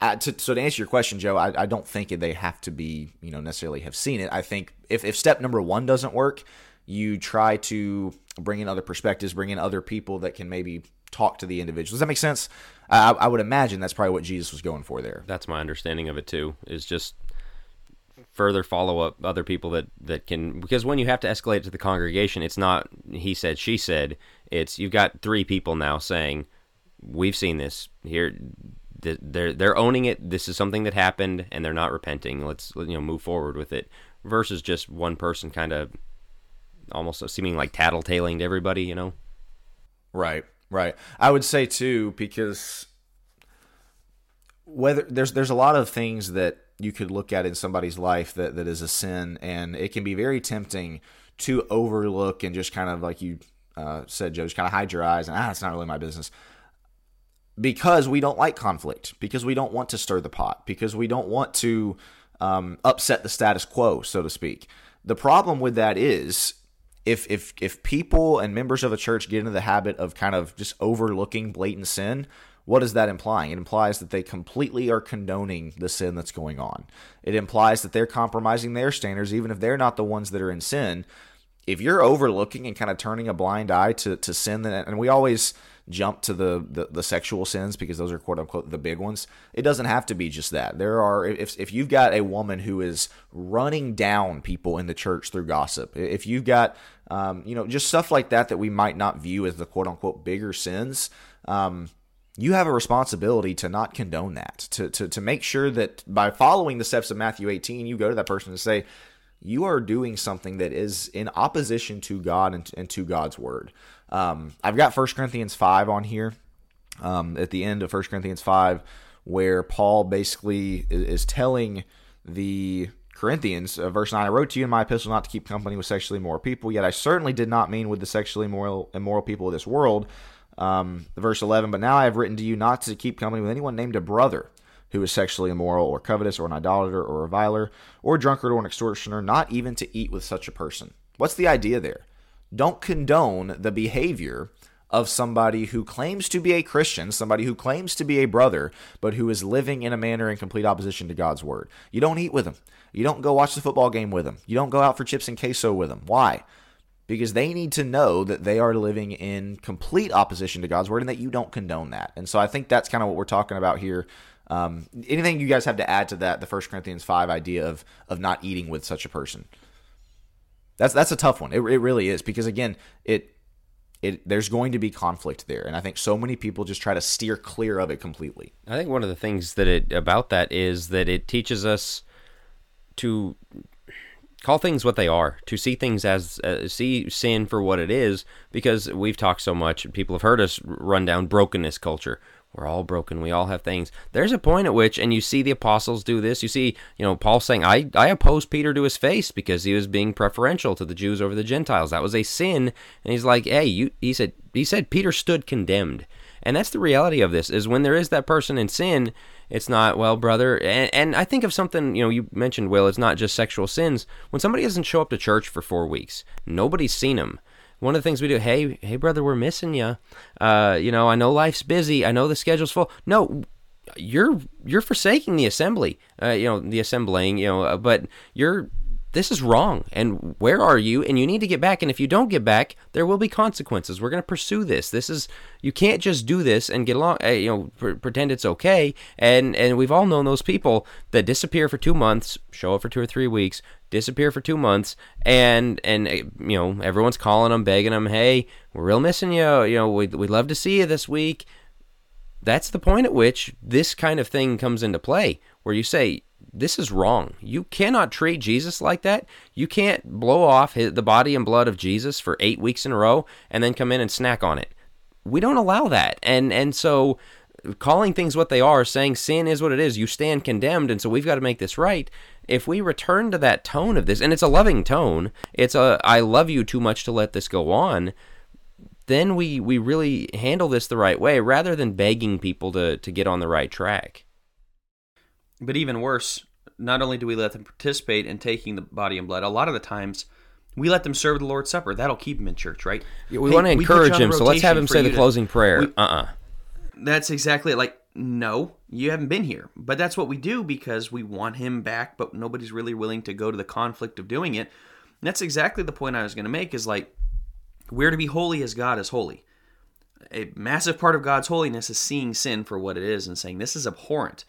to, so to answer your question, Joe, I, I don't think they have to be, you know, necessarily have seen it. I think if, if step number one doesn't work, you try to bring in other perspectives, bring in other people that can maybe talk to the individual. Does that make sense? I, I would imagine that's probably what Jesus was going for there. that's my understanding of it too is just further follow up other people that that can because when you have to escalate to the congregation it's not he said she said it's you've got three people now saying we've seen this here th- they're they're owning it this is something that happened and they're not repenting let's you know move forward with it versus just one person kind of almost seeming like tattletaling to everybody you know Right, right. I would say too because whether there's there's a lot of things that you could look at in somebody's life that, that is a sin, and it can be very tempting to overlook and just kind of like you uh, said, Joe, just kind of hide your eyes and ah, it's not really my business. Because we don't like conflict, because we don't want to stir the pot, because we don't want to um, upset the status quo, so to speak. The problem with that is if if if people and members of a church get into the habit of kind of just overlooking blatant sin, what is that implying? It implies that they completely are condoning the sin that's going on. It implies that they're compromising their standards, even if they're not the ones that are in sin. If you're overlooking and kind of turning a blind eye to, to sin, and we always jump to the, the, the sexual sins because those are quote unquote the big ones. It doesn't have to be just that. There are if if you've got a woman who is running down people in the church through gossip, if you've got um, you know just stuff like that that we might not view as the quote unquote bigger sins. Um, you have a responsibility to not condone that, to, to, to make sure that by following the steps of Matthew 18, you go to that person and say, you are doing something that is in opposition to God and, and to God's word. Um, I've got 1 Corinthians 5 on here um, at the end of 1 Corinthians 5, where Paul basically is, telling the Corinthians, uh, verse 9, I wrote to you in my epistle not to keep company with sexually immoral people, yet I certainly did not mean with the sexually immoral, immoral people of this world. Um, verse 11, but now I have written to you not to keep company with anyone named a brother who is sexually immoral or covetous or an idolater or a reviler or a drunkard or an extortioner, not even to eat with such a person. What's the idea there? Don't condone the behavior of somebody who claims to be a Christian, somebody who claims to be a brother, but who is living in a manner in complete opposition to God's word. You don't eat with them. You don't go watch the football game with them. You don't go out for chips and queso with them. Why? Because they need to know that they are living in complete opposition to God's word and that you don't condone that. And so I think that's kind of what we're talking about here. Um, anything you guys have to add to that, the First Corinthians 5 idea of, of not eating with such a person? That's that's a tough one. It, it really is because again, it it there's going to be conflict there, and I think so many people just try to steer clear of it completely. I think one of the things that it about that is that it teaches us to call things what they are, to see things as uh, see sin for what it is, because we've talked so much. People have heard us run down brokenness culture. We're all broken. We all have things. There's a point at which, and you see the apostles do this. You see, you know, Paul saying, "I I oppose Peter to his face because he was being preferential to the Jews over the Gentiles. That was a sin." And he's like, "Hey, you," he said. He said Peter stood condemned, and that's the reality of this. Is when there is that person in sin, it's not well, brother. And, and I think of something. You know, you mentioned Will. It's not just sexual sins. When somebody doesn't show up to church for four weeks, nobody's seen him one of the things we do hey hey brother we're missing you uh, you know i know life's busy. I know the schedule's full. No you're you're forsaking the assembly uh, you know the assembling you know uh, but you're this is wrong and where are you? And you need to get back and if you don't get back there will be consequences. We're going to pursue this. This is you can't just do this and get along uh, you know pr- pretend it's okay and and we've all known those people that disappear for 2 months show up for 2 or 3 weeks disappear for 2 months and and uh, you know everyone's calling them begging them hey we're real missing you. You know we'd, we'd love to see you this week. That's the point at which this kind of thing comes into play where you say this is wrong. You cannot treat Jesus like that. You can't blow off the body and blood of Jesus for eight weeks in a row and then come in and snack on it. We don't allow that. And and so calling things what they are, saying sin is what it is, you stand condemned, and so we've got to make this right. If we return to that tone of this, and it's a loving tone, it's a I love you too much to let this go on, then we we really handle this the right way rather than begging people to to get on the right track. But even worse, not only do we let them participate in taking the body and blood, a lot of the times we let them serve the Lord's Supper. That'll keep them in church, right? Yeah, we hey, want to encourage him, so let's have him say the closing to, prayer. Uh uh-uh. uh That's exactly it. like no, you haven't been here, but that's what we do because we want him back, but nobody's really willing to go to the conflict of doing it. And that's exactly the point I was going to make. Is like we're to be holy as God is holy. A massive part of God's holiness is seeing sin for what it is and saying this is abhorrent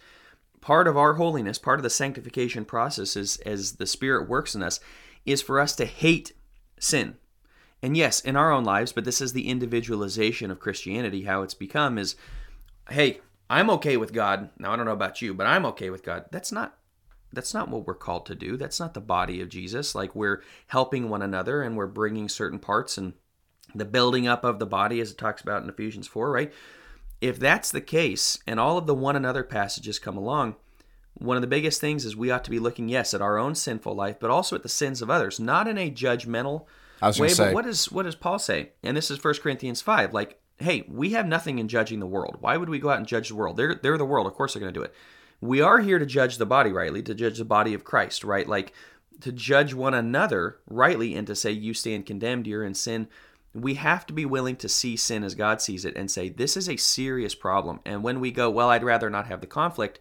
part of our holiness, part of the sanctification process is as the Spirit works in us, is for us to hate sin. And yes, in our own lives, but this is the individualization of Christianity, how it's become is, hey, I'm okay with God. Now I don't know about you, but I'm okay with God. That's not that's not what we're called to do. That's not the body of Jesus. Like we're helping one another and we're bringing certain parts and the building up of the body as it talks about in Ephesians 4, right? If that's the case and all of the one another passages come along, one of the biggest things is we ought to be looking, yes, at our own sinful life, but also at the sins of others, not in a judgmental way. Say. But what does what does Paul say? And this is 1 Corinthians five. Like, hey, we have nothing in judging the world. Why would we go out and judge the world? They're they're the world. Of course they're going to do it. We are here to judge the body rightly, to judge the body of Christ, right? Like to judge one another rightly and to say you stand condemned, you're in sin we have to be willing to see sin as God sees it and say, this is a serious problem. And when we go, well, I'd rather not have the conflict,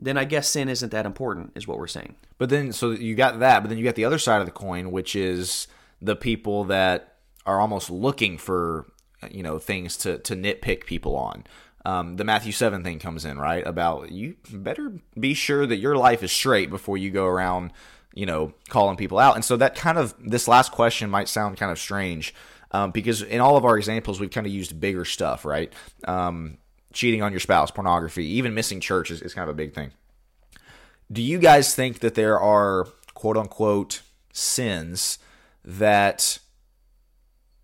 then I guess sin isn't that important, is what we're saying. But then, so you got that, but then you got the other side of the coin, which is the people that are almost looking for, you know, things to, to nitpick people on. Um, the Matthew 7 thing comes in, right? About you better be sure that your life is straight before you go around, you know, calling people out. And so that kind of, this last question might sound kind of strange um, because in all of our examples, we've kind of used bigger stuff, right? Um, cheating on your spouse, pornography, even missing church is, is kind of a big thing. Do you guys think that there are quote unquote sins that,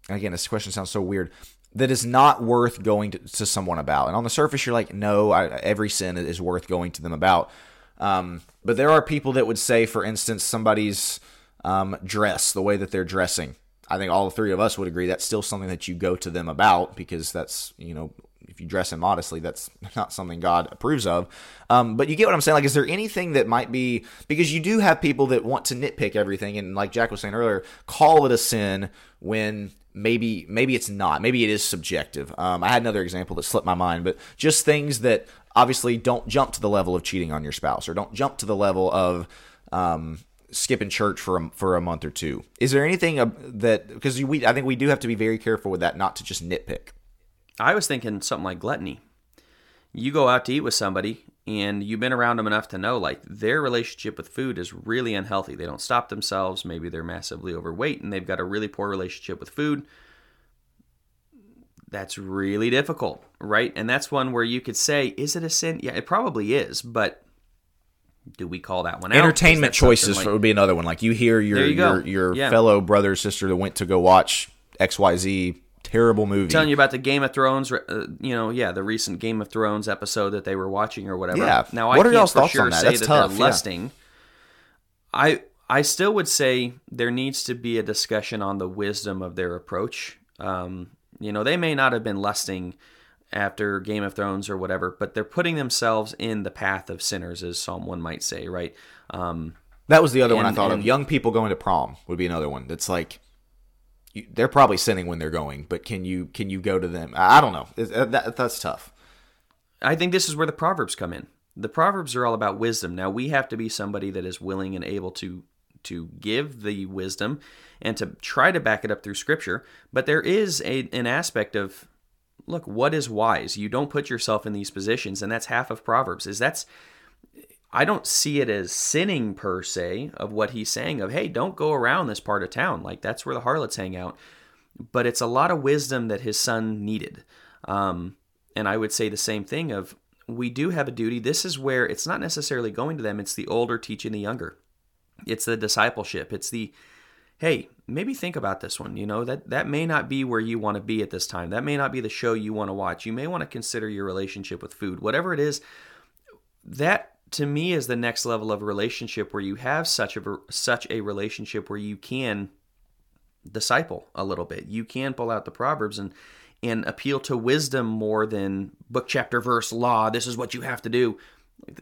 again, this question sounds so weird, that is not worth going to, to someone about? And on the surface, you're like, no, I, every sin is worth going to them about. Um, but there are people that would say, for instance, somebody's um, dress, the way that they're dressing. I think all three of us would agree that's still something that you go to them about because that's you know if you dress immodestly, that's not something God approves of. Um, but you get what I'm saying. Like, is there anything that might be because you do have people that want to nitpick everything, and like Jack was saying earlier, call it a sin when maybe maybe it's not. Maybe it is subjective. Um, I had another example that slipped my mind, but just things that obviously don't jump to the level of cheating on your spouse or don't jump to the level of um, skipping church for a, for a month or two. Is there anything that because we I think we do have to be very careful with that, not to just nitpick. I was thinking something like gluttony. You go out to eat with somebody and you've been around them enough to know like their relationship with food is really unhealthy. They don't stop themselves, maybe they're massively overweight and they've got a really poor relationship with food. That's really difficult, right? And that's one where you could say, is it a sin? Yeah, it probably is, but do we call that one Entertainment choices like, would be another one. Like you hear your you your, your yeah. fellow brother or sister that went to go watch XYZ terrible movie. Telling you about the Game of Thrones, uh, you know, yeah, the recent Game of Thrones episode that they were watching or whatever. Yeah. Now, what I are y'all's for thoughts sure on that? say That's that tough, they're yeah. lusting. I I still would say there needs to be a discussion on the wisdom of their approach. Um, you know, they may not have been lusting after Game of Thrones or whatever, but they're putting themselves in the path of sinners, as someone might say, right? Um, that was the other and, one I thought and, of. Young people going to prom would be another one. That's like they're probably sinning when they're going, but can you can you go to them? I don't know. Uh, that, that's tough. I think this is where the proverbs come in. The proverbs are all about wisdom. Now we have to be somebody that is willing and able to to give the wisdom and to try to back it up through scripture. But there is a, an aspect of look, what is wise? You don't put yourself in these positions, and that's half of proverbs. Is that's I don't see it as sinning per se of what he's saying of, hey, don't go around this part of town. Like that's where the harlots hang out. But it's a lot of wisdom that his son needed. Um, and I would say the same thing of we do have a duty. This is where it's not necessarily going to them, it's the older teaching the younger. It's the discipleship. It's the hey, maybe think about this one. You know, that that may not be where you want to be at this time. That may not be the show you want to watch. You may want to consider your relationship with food. Whatever it is, that to me is the next level of relationship where you have such a such a relationship where you can disciple a little bit. You can pull out the proverbs and and appeal to wisdom more than book chapter verse law. This is what you have to do.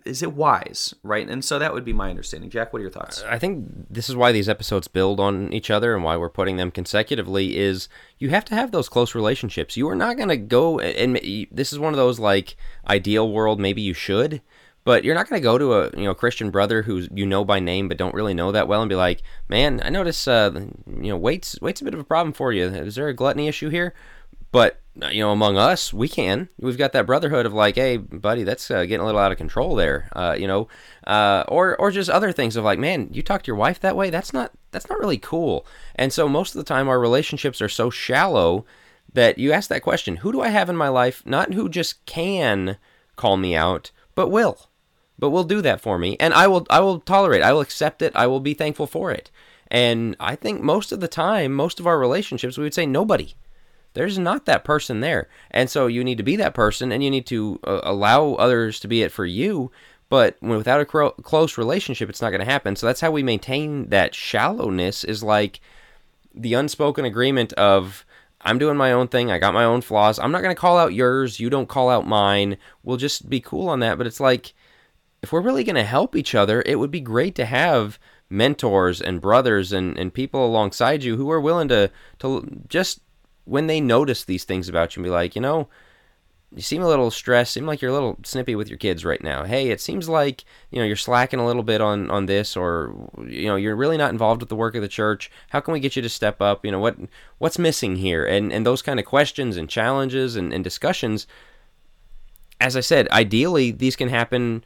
Is it wise, right? And so that would be my understanding. Jack, what are your thoughts? I think this is why these episodes build on each other and why we're putting them consecutively is you have to have those close relationships. You are not going to go and this is one of those like ideal world maybe you should but you're not going to go to a you know Christian brother who you know by name but don't really know that well and be like, man, I notice uh, you know weight's weight's a bit of a problem for you. Is there a gluttony issue here? But you know, among us, we can. We've got that brotherhood of like, hey, buddy, that's uh, getting a little out of control there. Uh, you know, uh, or or just other things of like, man, you talk to your wife that way. That's not that's not really cool. And so most of the time, our relationships are so shallow that you ask that question: Who do I have in my life? Not who just can call me out, but will but will do that for me and i will i will tolerate i will accept it i will be thankful for it and i think most of the time most of our relationships we would say nobody there's not that person there and so you need to be that person and you need to uh, allow others to be it for you but without a cro- close relationship it's not going to happen so that's how we maintain that shallowness is like the unspoken agreement of I'm doing my own thing. I got my own flaws. I'm not going to call out yours. You don't call out mine. We'll just be cool on that. But it's like if we're really going to help each other, it would be great to have mentors and brothers and, and people alongside you who are willing to, to just when they notice these things about you and be like, you know, you seem a little stressed, seem like you're a little snippy with your kids right now. Hey, it seems like, you know, you're slacking a little bit on, on this or you know, you're really not involved with the work of the church. How can we get you to step up? You know, what what's missing here? And and those kind of questions and challenges and, and discussions as I said, ideally these can happen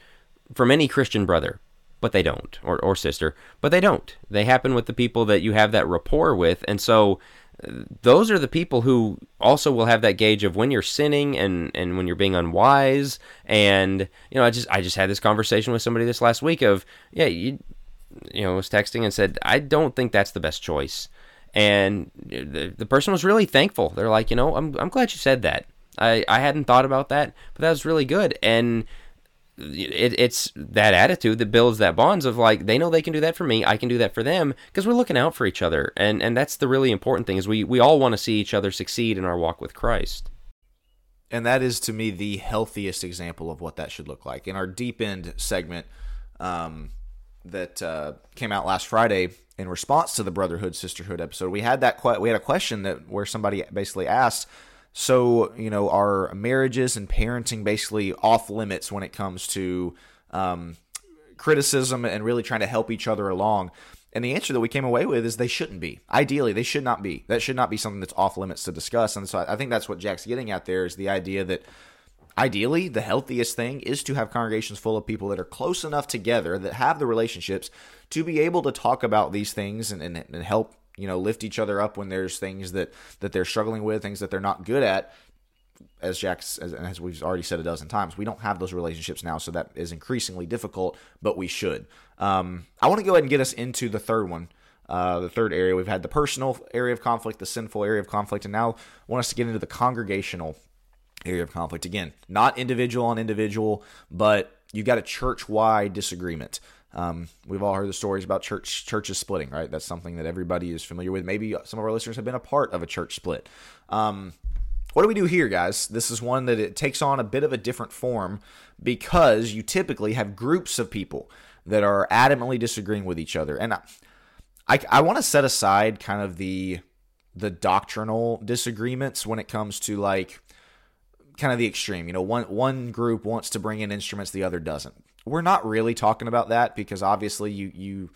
from any Christian brother, but they don't, or, or sister, but they don't. They happen with the people that you have that rapport with. And so those are the people who also will have that gauge of when you're sinning and, and when you're being unwise. And, you know, I just, I just had this conversation with somebody this last week of, yeah, you, you know, was texting and said, I don't think that's the best choice. And the, the person was really thankful. They're like, you know, I'm, I'm glad you said that. I, I hadn't thought about that, but that was really good. And it, it's that attitude that builds that bonds of like they know they can do that for me i can do that for them because we're looking out for each other. And and that's the really important thing is we we all want to see each other succeed in our walk with christ. And that is to me the healthiest example of what that should look like. In our deep end segment um, that uh, came out last friday in response to the brotherhood sisterhood episode we had that que- we had a question that where somebody basically asked so, you know, are marriages and parenting basically off limits when it comes to um, criticism and really trying to help each other along? And the answer that we came away with is they shouldn't be. Ideally, they should not be. That should not be something that's off limits to discuss. And so I think that's what Jack's getting at there is the idea that ideally the healthiest thing is to have congregations full of people that are close enough together that have the relationships to be able to talk about these things and, and, and help you know lift each other up when there's things that that they're struggling with things that they're not good at as Jack's as, as we've already said a dozen times, we don't have those relationships now, so that is increasingly difficult. But we should. Um, I want to go ahead and get us into the third one, uh, the third area. We've had the personal area of conflict, the sinful area of conflict, and now I want us to get into the congregational area of conflict. Again, not individual on individual, but you've got a church wide disagreement. Um, we've all heard the stories about church churches splitting, right? That's something that everybody is familiar with. Maybe some of our listeners have been a part of a church split. Um, what do we do here, guys? This is one that it takes on a bit of a different form because you typically have groups of people that are adamantly disagreeing with each other, and I, I, I want to set aside kind of the the doctrinal disagreements when it comes to like kind of the extreme. You know, one one group wants to bring in instruments, the other doesn't we're not really talking about that because obviously you you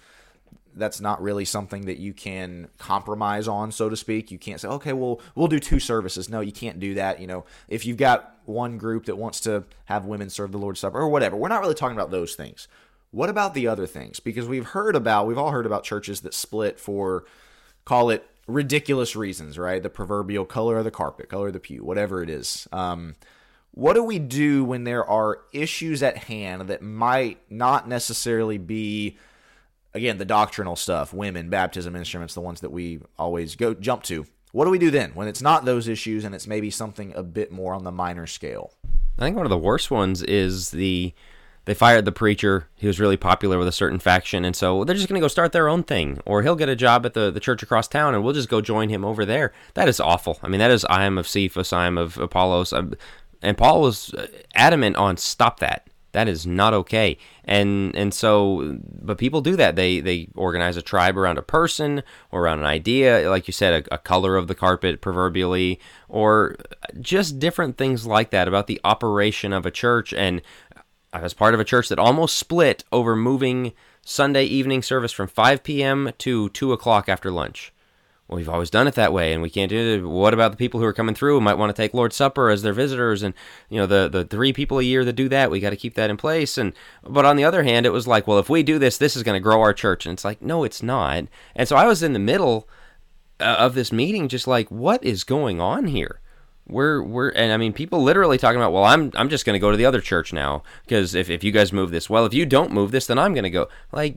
that's not really something that you can compromise on, so to speak. You can't say, okay, well, we'll do two services. No, you can't do that. You know, if you've got one group that wants to have women serve the Lord's Supper or whatever, we're not really talking about those things. What about the other things? Because we've heard about, we've all heard about churches that split for, call it ridiculous reasons, right? The proverbial color of the carpet, color of the pew, whatever it is. Um, what do we do when there are issues at hand that might not necessarily be again the doctrinal stuff women baptism instruments the ones that we always go jump to? What do we do then when it's not those issues and it's maybe something a bit more on the minor scale? I think one of the worst ones is the they fired the preacher. He was really popular with a certain faction. And so they're just going to go start their own thing or he'll get a job at the, the church across town and we'll just go join him over there. That is awful. I mean that is i am of cephas i am of apollos. I'm, and Paul was uh, adamant on stop that. That is not okay. And and so but people do that. They they organize a tribe around a person or around an idea, like you said, a, a color of the carpet proverbially, or just different things like that about the operation of a church. And I was part of a church that almost split over moving Sunday evening service from 5 p.m. to 2 o'clock after lunch we've always done it that way, and we can't do it. What about the people who are coming through and might want to take Lord's Supper as their visitors? And you know, the the three people a year that do that, we got to keep that in place. And but on the other hand, it was like, well, if we do this, this is going to grow our church, and it's like, no, it's not. And so I was in the middle uh, of this meeting, just like, what is going on here? We're we're and I mean, people literally talking about, well, I'm I'm just going to go to the other church now because if if you guys move this, well, if you don't move this, then I'm going to go. Like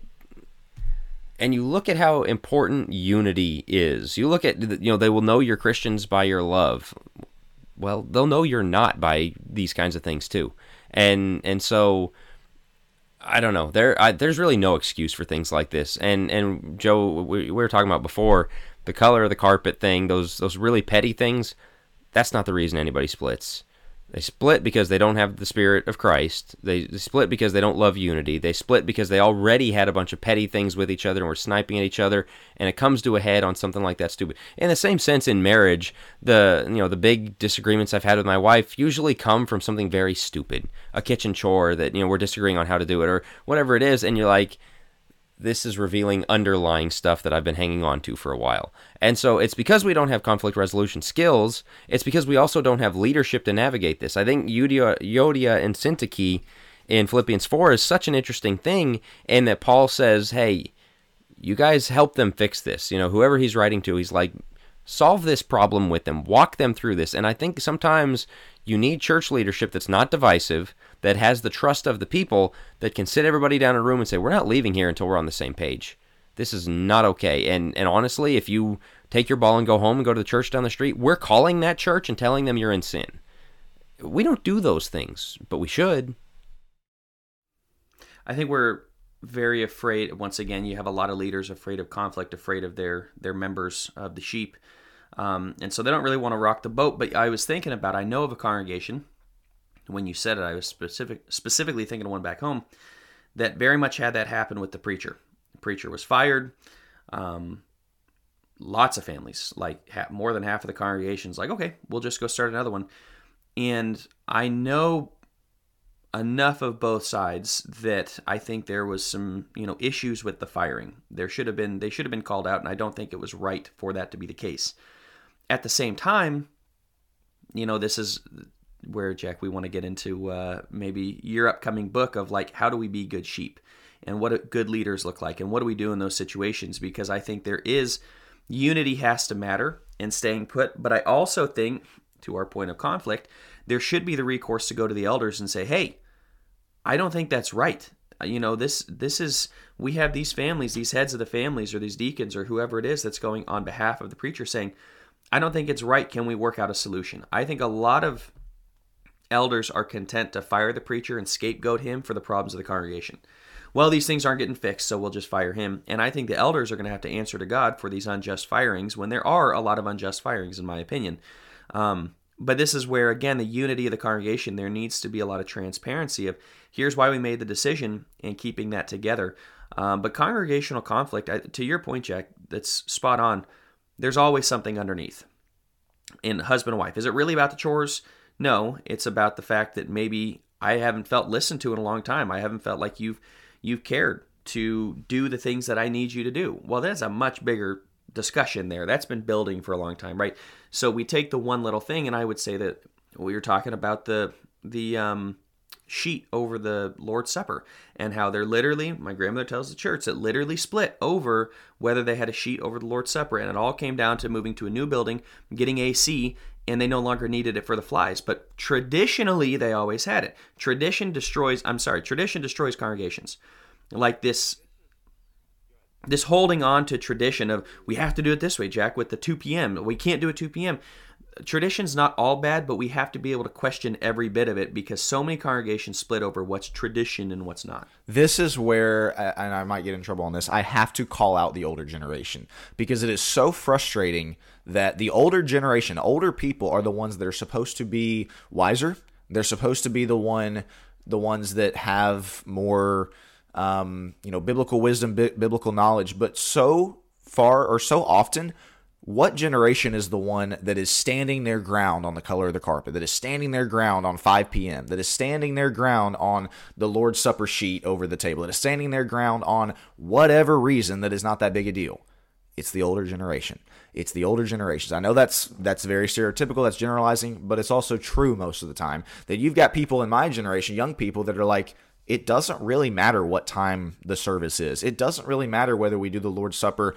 and you look at how important unity is. You look at you know they will know you're Christians by your love. Well, they'll know you're not by these kinds of things too. And and so I don't know. There I, there's really no excuse for things like this. And and Joe we, we were talking about before the color of the carpet thing, those those really petty things. That's not the reason anybody splits. They split because they don't have the spirit of Christ. They, they, split because they don't love unity. They split because they already had a bunch of petty things with each other and were sniping at each other. And it comes to a head on something like that stupid. In the same sense, in marriage, the you know the big disagreements I've had with my wife usually come from something very stupid, a kitchen chore that you know we're disagreeing on how to do it or whatever it is, and you're like this is revealing underlying stuff that I've been hanging on to for a while. And so it's because we don't have conflict resolution skills, it's because we also don't have leadership to navigate this. I think Euodia, Euodia and Syntyche in Philippians 4 is such an interesting thing in that Paul says, hey, you guys help them fix this. You know, whoever he's writing to, he's like, solve this problem with them, walk them through this. And I think sometimes you need church leadership that's not divisive, that has the trust of the people, that can sit everybody down in a room and say, We're not leaving here until we're on the same page. This is not okay. And and honestly, if you take your ball and go home and go to the church down the street, we're calling that church and telling them you're in sin. We don't do those things, but we should. I think we're very afraid. Once again, you have a lot of leaders afraid of conflict, afraid of their their members of the sheep, um, and so they don't really want to rock the boat. But I was thinking about. I know of a congregation. When you said it, I was specific specifically thinking of one back home that very much had that happen with the preacher. The preacher was fired. Um, lots of families, like ha- more than half of the congregations, like okay, we'll just go start another one. And I know enough of both sides that I think there was some, you know, issues with the firing. There should have been they should have been called out and I don't think it was right for that to be the case. At the same time, you know, this is where Jack we want to get into uh, maybe your upcoming book of like how do we be good sheep and what good leaders look like and what do we do in those situations because I think there is unity has to matter and staying put, but I also think to our point of conflict, there should be the recourse to go to the elders and say, "Hey, I don't think that's right. You know, this this is we have these families, these heads of the families or these deacons or whoever it is that's going on behalf of the preacher saying, I don't think it's right. Can we work out a solution? I think a lot of elders are content to fire the preacher and scapegoat him for the problems of the congregation. Well, these things aren't getting fixed, so we'll just fire him. And I think the elders are going to have to answer to God for these unjust firings when there are a lot of unjust firings, in my opinion. Um, but this is where, again, the unity of the congregation, there needs to be a lot of transparency of here's why we made the decision and keeping that together. Um, but congregational conflict, to your point, Jack, that's spot on. There's always something underneath. In husband and wife, is it really about the chores? No, it's about the fact that maybe I haven't felt listened to in a long time. I haven't felt like you've you've cared to do the things that I need you to do. Well, that's a much bigger discussion there. That's been building for a long time, right? So we take the one little thing, and I would say that we were talking about the the um, sheet over the Lord's Supper and how they're literally. My grandmother tells the church that literally split over whether they had a sheet over the Lord's Supper, and it all came down to moving to a new building, getting AC, and they no longer needed it for the flies. But traditionally, they always had it. Tradition destroys. I'm sorry. Tradition destroys congregations. Like this this holding on to tradition of we have to do it this way, Jack, with the 2 p.m. We can't do it 2 p.m. Tradition's not all bad, but we have to be able to question every bit of it because so many congregations split over what's tradition and what's not. This is where, and I might get in trouble on this, I have to call out the older generation because it is so frustrating that the older generation, older people, are the ones that are supposed to be wiser. They're supposed to be the one, the ones that have more um, you know, biblical wisdom, bi- biblical knowledge. But so far or so often, what generation is the one that is standing their ground on the color of the carpet, that is standing their ground on 5 p.m., that is standing their ground on the Lord's Supper sheet over the table, that is standing their ground on whatever reason that is not that big a deal? It's the older generation. It's the older generations. I know that's that's very stereotypical, that's generalizing, but it's also true most of the time that you've got people in my generation, young people that are like, it doesn't really matter what time the service is. It doesn't really matter whether we do the Lord's Supper,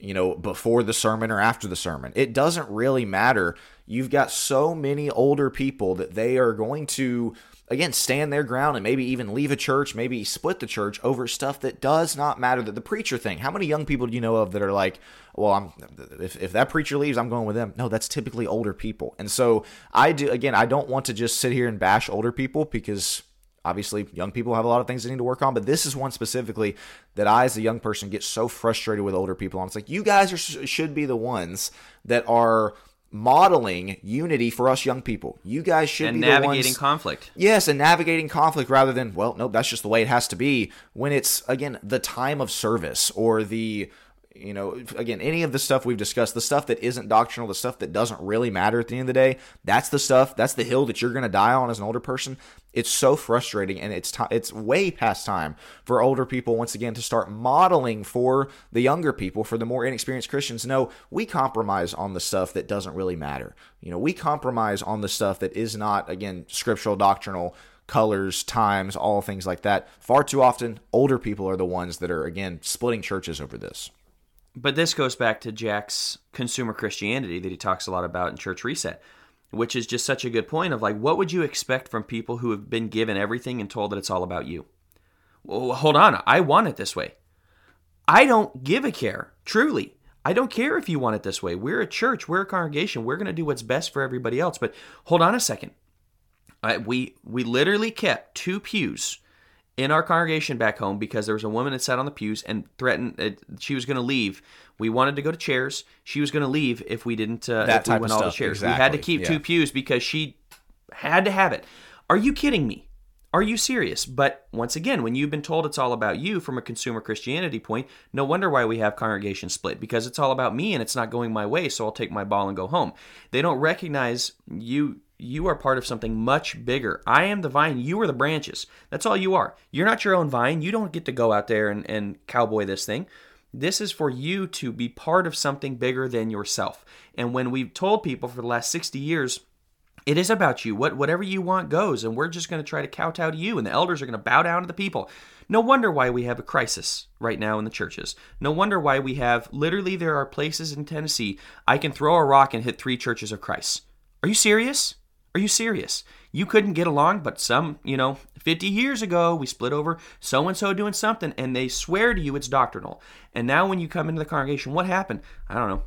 you know, before the sermon or after the sermon. It doesn't really matter. You've got so many older people that they are going to again stand their ground and maybe even leave a church, maybe split the church over stuff that does not matter. That the preacher thing. How many young people do you know of that are like, well, I'm if if that preacher leaves, I'm going with them. No, that's typically older people. And so I do again, I don't want to just sit here and bash older people because obviously young people have a lot of things they need to work on but this is one specifically that i as a young person get so frustrated with older people. On it's like you guys are, should be the ones that are modeling unity for us young people. You guys should and be navigating ones, conflict. Yes and navigating conflict rather than well nope that's just the way it has to be. When it's again the time of service or the you know, again, any of the stuff we've discussed, the stuff that isn't doctrinal, the stuff that doesn't really matter at the end of the day, that's the stuff, that's the hill that you're going to die on as an older person. It's so frustrating, and it's t- it's way past time for older people once again to start modeling for the younger people, for the more inexperienced Christians. No, we compromise on the stuff that doesn't really matter. You know, we compromise on the stuff that is not again scriptural, doctrinal colors, times, all things like that. Far too often, older people are the ones that are, again, splitting churches over this. But this goes back to Jack's consumer Christianity that he talks a lot about in Church Reset, which is just such a good point of like, what would you expect from people who have been given everything and told that it's all about you? Well, hold on, I want it this way. I don't give a care, truly. I don't care if you want it this way. We're a church, we're a congregation, we're going to do what's best for everybody else. But hold on a second. We we literally kept two pews in our congregation back home because there was a woman that sat on the pews and threatened uh, she was going to leave. We wanted to go to chairs. She was going to leave if we didn't. Uh, That if we type went of all stuff, chairs. We had to keep yeah. two pews because she had to have it. Are you kidding me? Are you serious? But once again, when you've been told it's all about you from a consumer Christianity point, no wonder why we have congregation split because it's all about me and it's not going my way, so I'll take my ball and go home. They don't recognize you you are part of something much bigger. I am the vine, you are the branches. That's all you are. You're not your own vine. You don't get to go out there and, and cowboy this thing. This is for you to be part of something bigger than yourself. And when we've told people for the last 60 years, it is about you. What whatever you want goes, and we're just going to try to kowtow to you, and the elders are going to bow down to the people. No wonder why we have a crisis right now in the churches. No wonder why we have literally there are places in Tennessee I can throw a rock and hit three churches of Christ. Are you serious? Are you serious? You couldn't get along, but some, you know, 50 years ago we split over so and so doing something, and they swear to you it's doctrinal. And now when you come into the congregation, what happened? I don't know.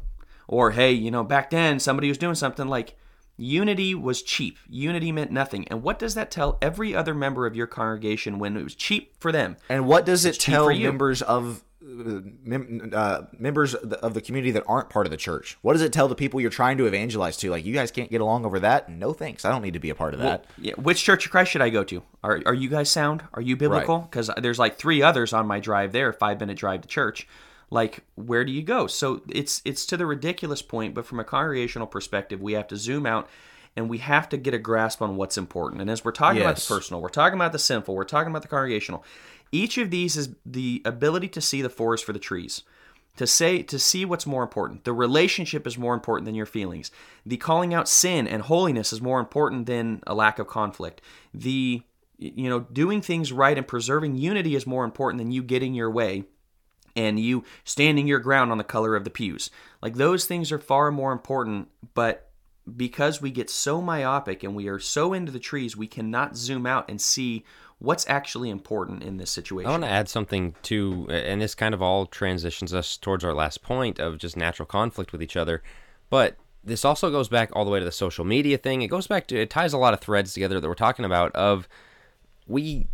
Or hey, you know, back then somebody was doing something like Unity was cheap. Unity meant nothing. And what does that tell every other member of your congregation when it was cheap for them? And what does it tell members of mem- uh, members of the community that aren't part of the church? What does it tell the people you're trying to evangelize to? Like, you guys can't get along over that? No thanks. I don't need to be a part of that. Yeah, which Church of Christ should I go to? Are, are you guys sound? Are you biblical? Because there's like three others on my drive there, five minute drive to church. Like, where do you go? So it's it's to the ridiculous point, but from a congregational perspective, we have to zoom out and we have to get a grasp on what's important. And as we're talking about the personal, we're talking about the sinful, we're talking about the congregational. Each of these is the ability to see the forest for the trees to say to see what's more important. The relationship is more important than your feelings. The calling out sin and holiness is more important than a lack of conflict. The you know doing things right and preserving unity is more important than you getting your way and you standing your ground on the color of the pews. Like those things are far more important but because we get so myopic and we are so into the trees we cannot zoom out and see what's actually important in this situation I want to add something to, and this kind of all transitions us towards our last point of just natural conflict with each other. But this also goes back all the way to the social media thing. It goes back to, it ties a lot of threads together that we're talking about of we,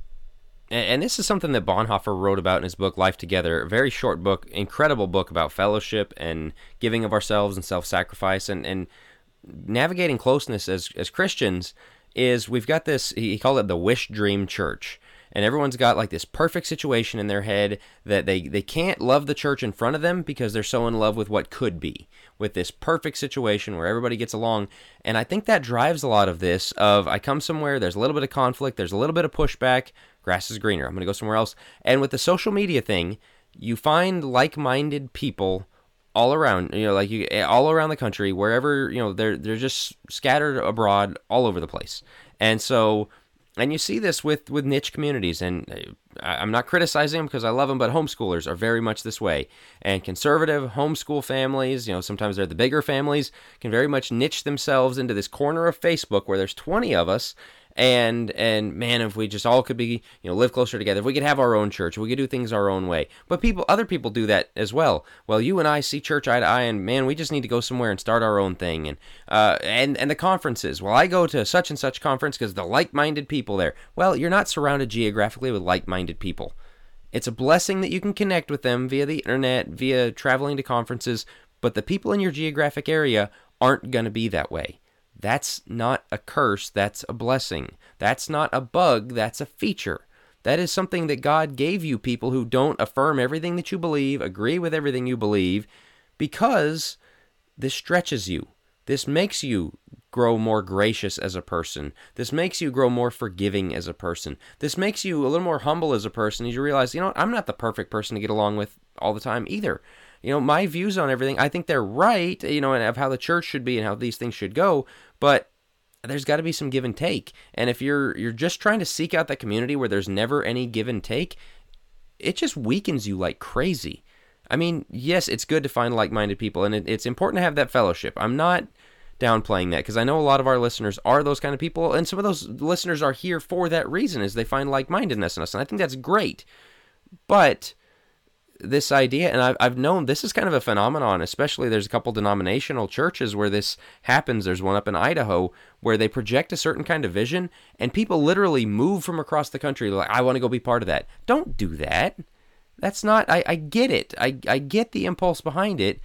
and this is something that Bonhoeffer wrote about in his book Life Together, a very short book, incredible book about fellowship and giving of ourselves and self-sacrifice and, and navigating closeness as, as Christians is we've got this he called it the wish dream church. And everyone's got like this perfect situation in their head that they they can't love the church in front of them because they're so in love with what could be with this perfect situation where everybody gets along. And i think that drives a lot of this of i come somewhere there's a little bit of conflict there's a little bit of pushback grass is greener i'm to go somewhere else. And with the social media thing you find like-minded people all around you know like you all around the country wherever you know they're they're just scattered abroad all over the place. And so and you see this with with niche communities and uh, i'm not criticizing them because i love them but homeschoolers are very much this way. And conservative homeschool families you know sometimes they're the bigger families can very much niche themselves into this corner of facebook where there's 20 of us and and man if we just all could be you know live closer together if we could have our own church we could do things our own way. But people other people do that as well. Well you and i see church eye to eye and man we just need to go somewhere and start our own thing. And uh and and the conferences. Well i go to such and such conference because the like-minded people there. Well you're not surrounded geographically with like-minded people. It's a blessing that you can connect with them via the internet via traveling to conferences but the people in your geographic area aren't going to be that way that's not a curse, that's a blessing. That's not a bug, that's a feature. That is something that God gave you people who don't affirm everything that you believe, agree with everything you believe, because this stretches you. This makes you grow more gracious as a person. This makes you grow more forgiving as a person. This makes you a little more humble as a person as you realize, you know, I'm not the perfect person to get along with all the time either. You know, my views on everything, I think they're right, you know, and of how the church should be and how these things should go, but there's got to be some give and take. And if you're you're just trying to seek out that community where there's never any give and take, it just weakens you like crazy. I mean, yes, it's good to find like-minded people, and it, it's important to have that fellowship. I'm not downplaying that because I know a lot of our listeners are those kind of people, and some of those listeners are here for that reason, is they find like-mindedness in us, and I think that's great. But this idea, and I've, I've known this is kind of a phenomenon, especially there's a couple denominational churches where this happens. There's one up in Idaho where they project a certain kind of vision, and people literally move from across the country, like, I want to go be part of that. Don't do that. That's not, I, I get it. I, I get the impulse behind it.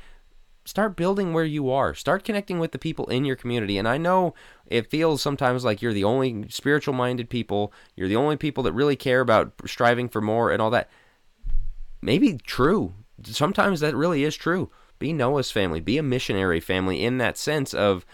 Start building where you are. Start connecting with the people in your community. And I know it feels sometimes like you're the only spiritual minded people, you're the only people that really care about striving for more and all that maybe true. Sometimes that really is true. Be Noah's family, be a missionary family in that sense of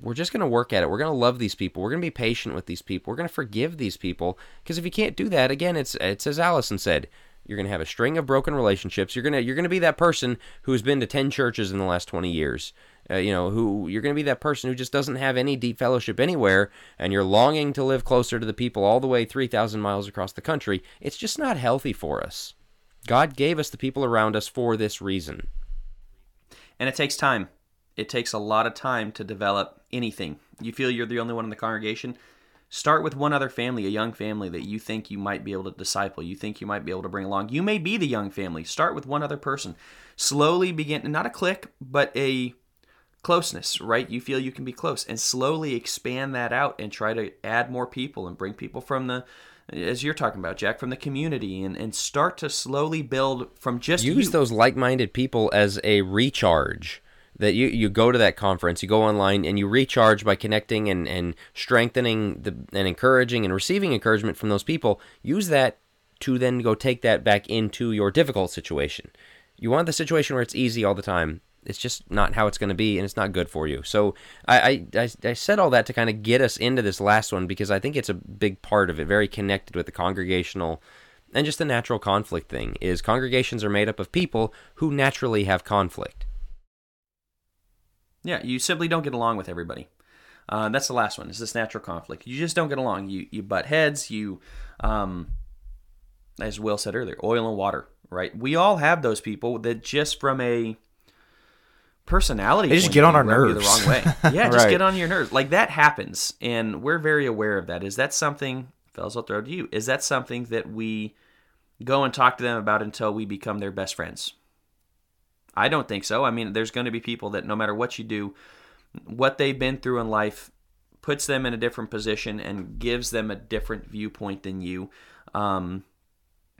we're just going to work at it. We're going to love these people. We're going to be patient with these people. We're going to forgive these people because if you can't do that, again, it's it's as Allison said, you're going to have a string of broken relationships. You're going to you're going to be that person who's been to 10 churches in the last 20 years. Uh, you know, who you're going to be that person who just doesn't have any deep fellowship anywhere and you're longing to live closer to the people all the way 3000 miles across the country. It's just not healthy for us. God gave us the people around us for this reason. And it takes time. It takes a lot of time to develop anything. You feel you're the only one in the congregation? Start with one other family, a young family that you think you might be able to disciple, you think you might be able to bring along. You may be the young family. Start with one other person. Slowly begin, not a clique, but a closeness, right? You feel you can be close and slowly expand that out and try to add more people and bring people from the as you're talking about, Jack, from the community and, and start to slowly build from just use you. those like-minded people as a recharge that you, you go to that conference you go online and you recharge by connecting and, and strengthening the and encouraging and receiving encouragement from those people. Use that to then go take that back into your difficult situation. You want the situation where it's easy all the time it's just not how it's going to be and it's not good for you. So I, I, I said all that to kind of get us into this last one because i think it's a big part of it very connected with the congregational and just the natural conflict thing is congregations are made up of people who naturally have conflict. Yeah you simply don't get along with everybody. Uh, that's the last one is this natural conflict. You just don't get along. You you butt heads you um, as will said earlier oil and water right? We all have those people that just from a personality. They just get on our nerves. the wrong way. Yeah, just Right. get on your nerves. Like that happens, and we're very aware of that. Is that something, fellas? I'll throw it to you. Is that something that we go and talk to them about until we become their best friends? I don't think so. I mean, there's going to be people that no matter what you do, what they've been through in life puts them in a different position and gives them a different viewpoint than you. Um,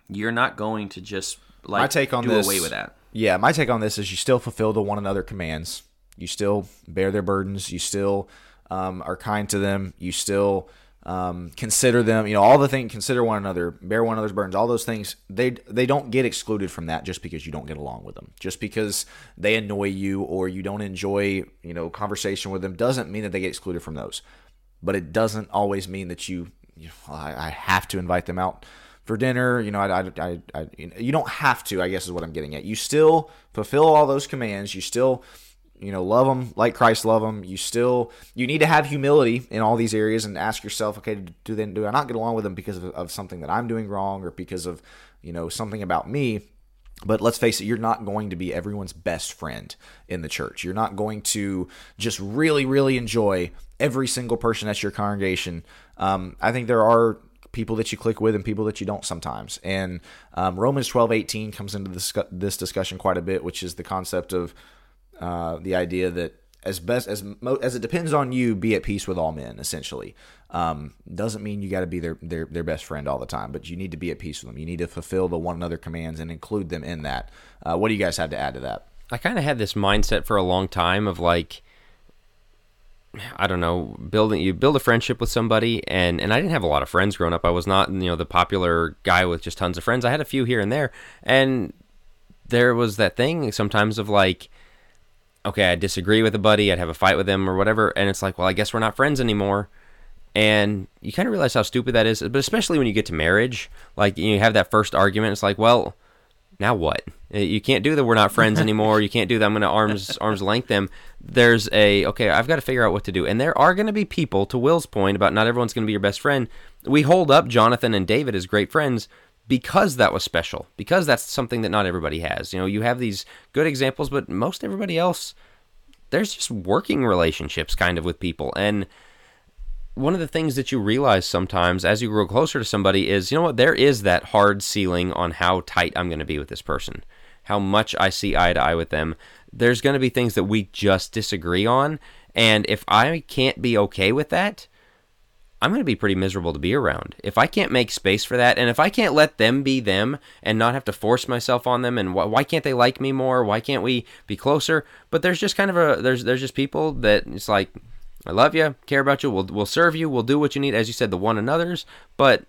you're not going to just like My take on do this- away with that. Yeah, my take on this is you still fulfill the one another commands. You still bear their burdens. You still um, are kind to them. You still um, consider them. You know all the things. Consider one another. Bear one another's burdens. All those things. They they don't get excluded from that just because you don't get along with them. Just because they annoy you or you don't enjoy you know conversation with them doesn't mean that they get excluded from those. But it doesn't always mean that you. you I, I have to invite them out for dinner. You know, I, I, I, I, you don't have to. I guess is what I'm getting at. You still fulfill all those commands. You still, you know, love them like Christ love them. You still, you need to have humility in all these areas and ask yourself, okay, do they do I not get along with them because of, of something that I'm doing wrong or because of you know something about me? But let's face it, you're not going to be everyone's best friend in the church. You're not going to just really, really enjoy every single person at your congregation. Um, I think there are people that you click with and people that you don't sometimes. And um, Romans 12, 18 comes into this, this discussion quite a bit, which is the concept of uh, the idea that as best as mo- as it depends on you, be at peace with all men. Essentially, um, doesn't mean you got to be their, their their best friend all the time, but you need to be at peace with them. You need to fulfill the one another commands and include them in that. Uh, what do you guys have to add to that? I kind of had this mindset for a long time of like, I don't know, building you build a friendship with somebody, and and I didn't have a lot of friends growing up. I was not you know the popular guy with just tons of friends. I had a few here and there, and there was that thing sometimes of like, okay, I disagree with a buddy, I'd have a fight with them or whatever, and it's like, well, I guess we're not friends anymore. And you kind of realize how stupid that is, but especially when you get to marriage, like you have that first argument, it's like, well, now what? Uh, You can't do that. We're not friends anymore. You can't do that. I'm going to arms arms length them. There's a okay. I've got to figure out what to do. And there are going to be people, to Will's point about not everyone's going to be your best friend. We hold up Jonathan and David as great friends because that was special. Because that's something that not everybody has. You know, you have these good examples, but most everybody else, there's just working relationships kind of with people. And one of the things that you realize sometimes as you grow closer to somebody is, you know what, there is that hard ceiling on how tight I'm going to be with this person, how much I see eye to eye with them. There's going to be things that we just disagree on. And if I can't be okay with that, I'm going to be pretty miserable to be around. If I can't make space for that, and if I can't let them be them and not have to force myself on them, and why, why can't they like me more? Why can't we be closer? But there's just kind of a there's there's just people that it's like I love you, care about you, we'll we'll serve you, we'll do what you need, as you said, the one another's. But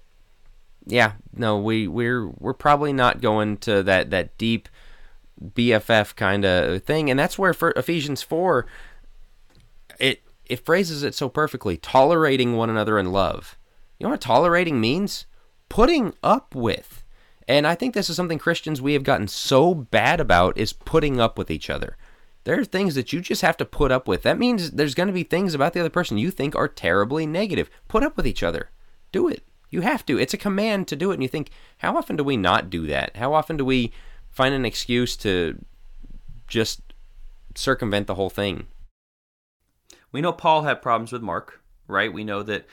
yeah, no, we we're we're probably not going to that that deep BFF kind of thing, and that's where for Ephesians four, it it phrases it so perfectly, tolerating one another in love. You know what tolerating means? Putting up with. And I think this is something Christians we have gotten so bad about is putting up with each other. There are things that you just have to put up with. That means there's going to be things about the other person you think are terribly negative. Put up with each other. Do it. You have to. It's a command to do it. And you think, how often do we not do that? How often do we find an excuse to just circumvent the whole thing? We know Paul had problems with Mark, right? We know that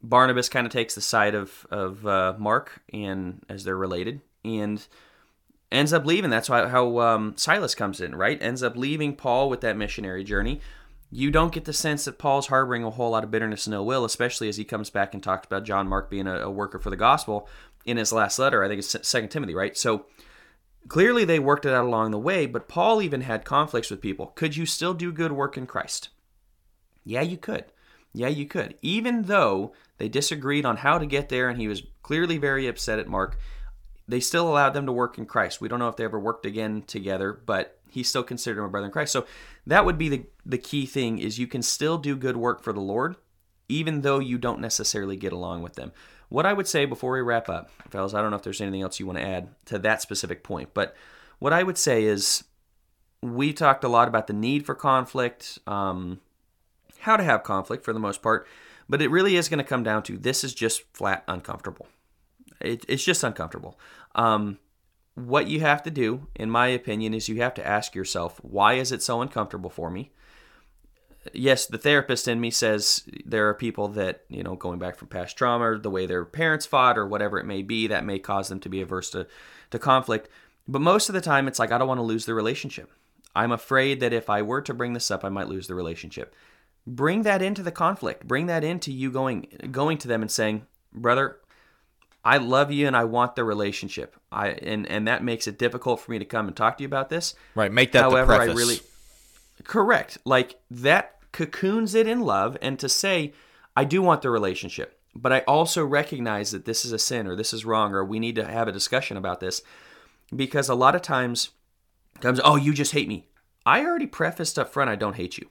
Barnabas kind of takes the side of of uh, Mark, and as they're related, and ends up leaving. That's how, how um, Silas comes in, right? Ends up leaving Paul with that missionary journey. You don't get the sense that Paul's harboring a whole lot of bitterness and ill will, especially as he comes back and talks about John Mark being a, a worker for the gospel in his last letter. I think it's Second Timothy, right? So clearly they worked it out along the way, but Paul even had conflicts with people. Could you still do good work in Christ? Yeah, you could. Yeah, you could. Even though they disagreed on how to get there, and he was clearly very upset at Mark they still allowed them to work in Christ. We don't know if they ever worked again together, but he still considered him a brother in Christ. So that would be the the key thing is you can still do good work for the Lord, even though you don't necessarily get along with them. What I would say before we wrap up, fellas, I don't know if there's anything else you want to add to that specific point, but what I would say is we talked a lot about the need for conflict, um, how to have conflict for the most part, but it really is going to come down to this is just flat uncomfortable. It, it's just uncomfortable. Um, what you have to do, in my opinion, is you have to ask yourself, why is it so uncomfortable for me? Yes, the therapist in me says there are people that, you know, going back from past trauma, or the way their parents fought, or whatever it may be, that may cause them to be averse to, to conflict. But most of the time, it's like, I don't want to lose the relationship. I'm afraid that if I were to bring this up, I might lose the relationship. Bring that into the conflict. Bring that into you going going to them and saying, brother, I love you and I want the relationship. I and and that makes it difficult for me to come and talk to you about this. Right. Make that However, I really correct. Like that cocoons it in love and to say I do want the relationship, but I also recognize that this is a sin or this is wrong or we need to have a discussion about this because a lot of times comes oh you just hate me. I already prefaced up front I don't hate you.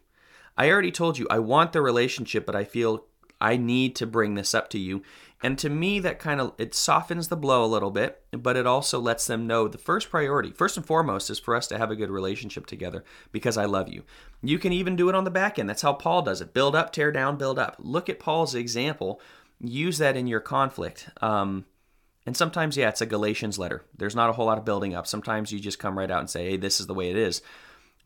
I already told you I want the relationship, but I feel I need to bring this up to you. And to me, that kind of it softens the blow a little bit, but it also lets them know the first priority, first and foremost, is for us to have a good relationship together because I love you. You can even do it on the back end. That's how Paul does it: build up, tear down, build up. Look at Paul's example. Use that in your conflict. Um, and sometimes, yeah, it's a Galatians letter. There's not a whole lot of building up. Sometimes you just come right out and say, "Hey, this is the way it is."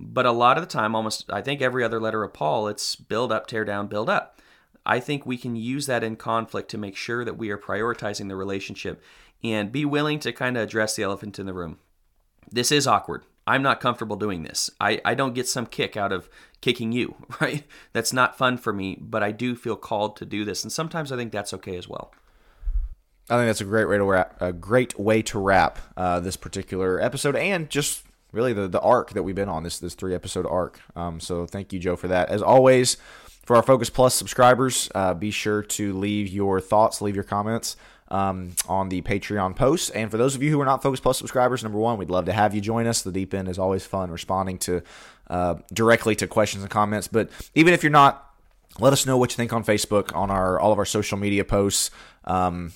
But a lot of the time, almost I think every other letter of Paul, it's build up, tear down, build up. I think we can use that in conflict to make sure that we are prioritizing the relationship and be willing to kind of address the elephant in the room. This is awkward. I'm not comfortable doing this. I, I don't get some kick out of kicking you, right? That's not fun for me, but I do feel called to do this. And sometimes I think that's okay as well. I think that's a great way to wrap, a great way to wrap uh, this particular episode and just really the, the arc that we've been on this this three episode arc. Um, so thank you, Joe, for that. As always, for our Focus Plus subscribers, uh, be sure to leave your thoughts, leave your comments um, on the Patreon posts. And for those of you who are not Focus Plus subscribers, number one, we'd love to have you join us. The deep end is always fun responding to uh, directly to questions and comments. But even if you're not, let us know what you think on Facebook, on our all of our social media posts. Um,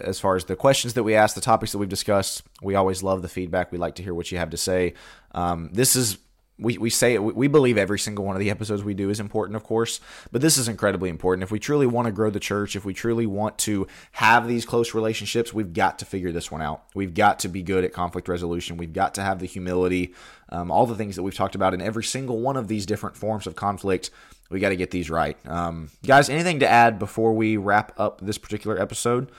as far as the questions that we ask, the topics that we've discussed, we always love the feedback. We like to hear what you have to say. Um, this is we, we say it, we believe every single one of the episodes we do is important, of course, but this is incredibly important. If we truly want to grow the church, if we truly want to have these close relationships, we've got to figure this one out. We've got to be good at conflict resolution. We've got to have the humility, um, all the things that we've talked about in every single one of these different forms of conflict. We got to get these right. Um, guys, anything to add before we wrap up this particular episode?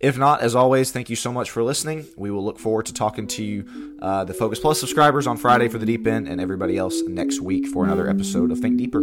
If not, as always, thank you so much for listening. We will look forward to talking to you, uh, the Focus Plus subscribers, on Friday for the Deep End, and everybody else next week for another episode of Think Deeper.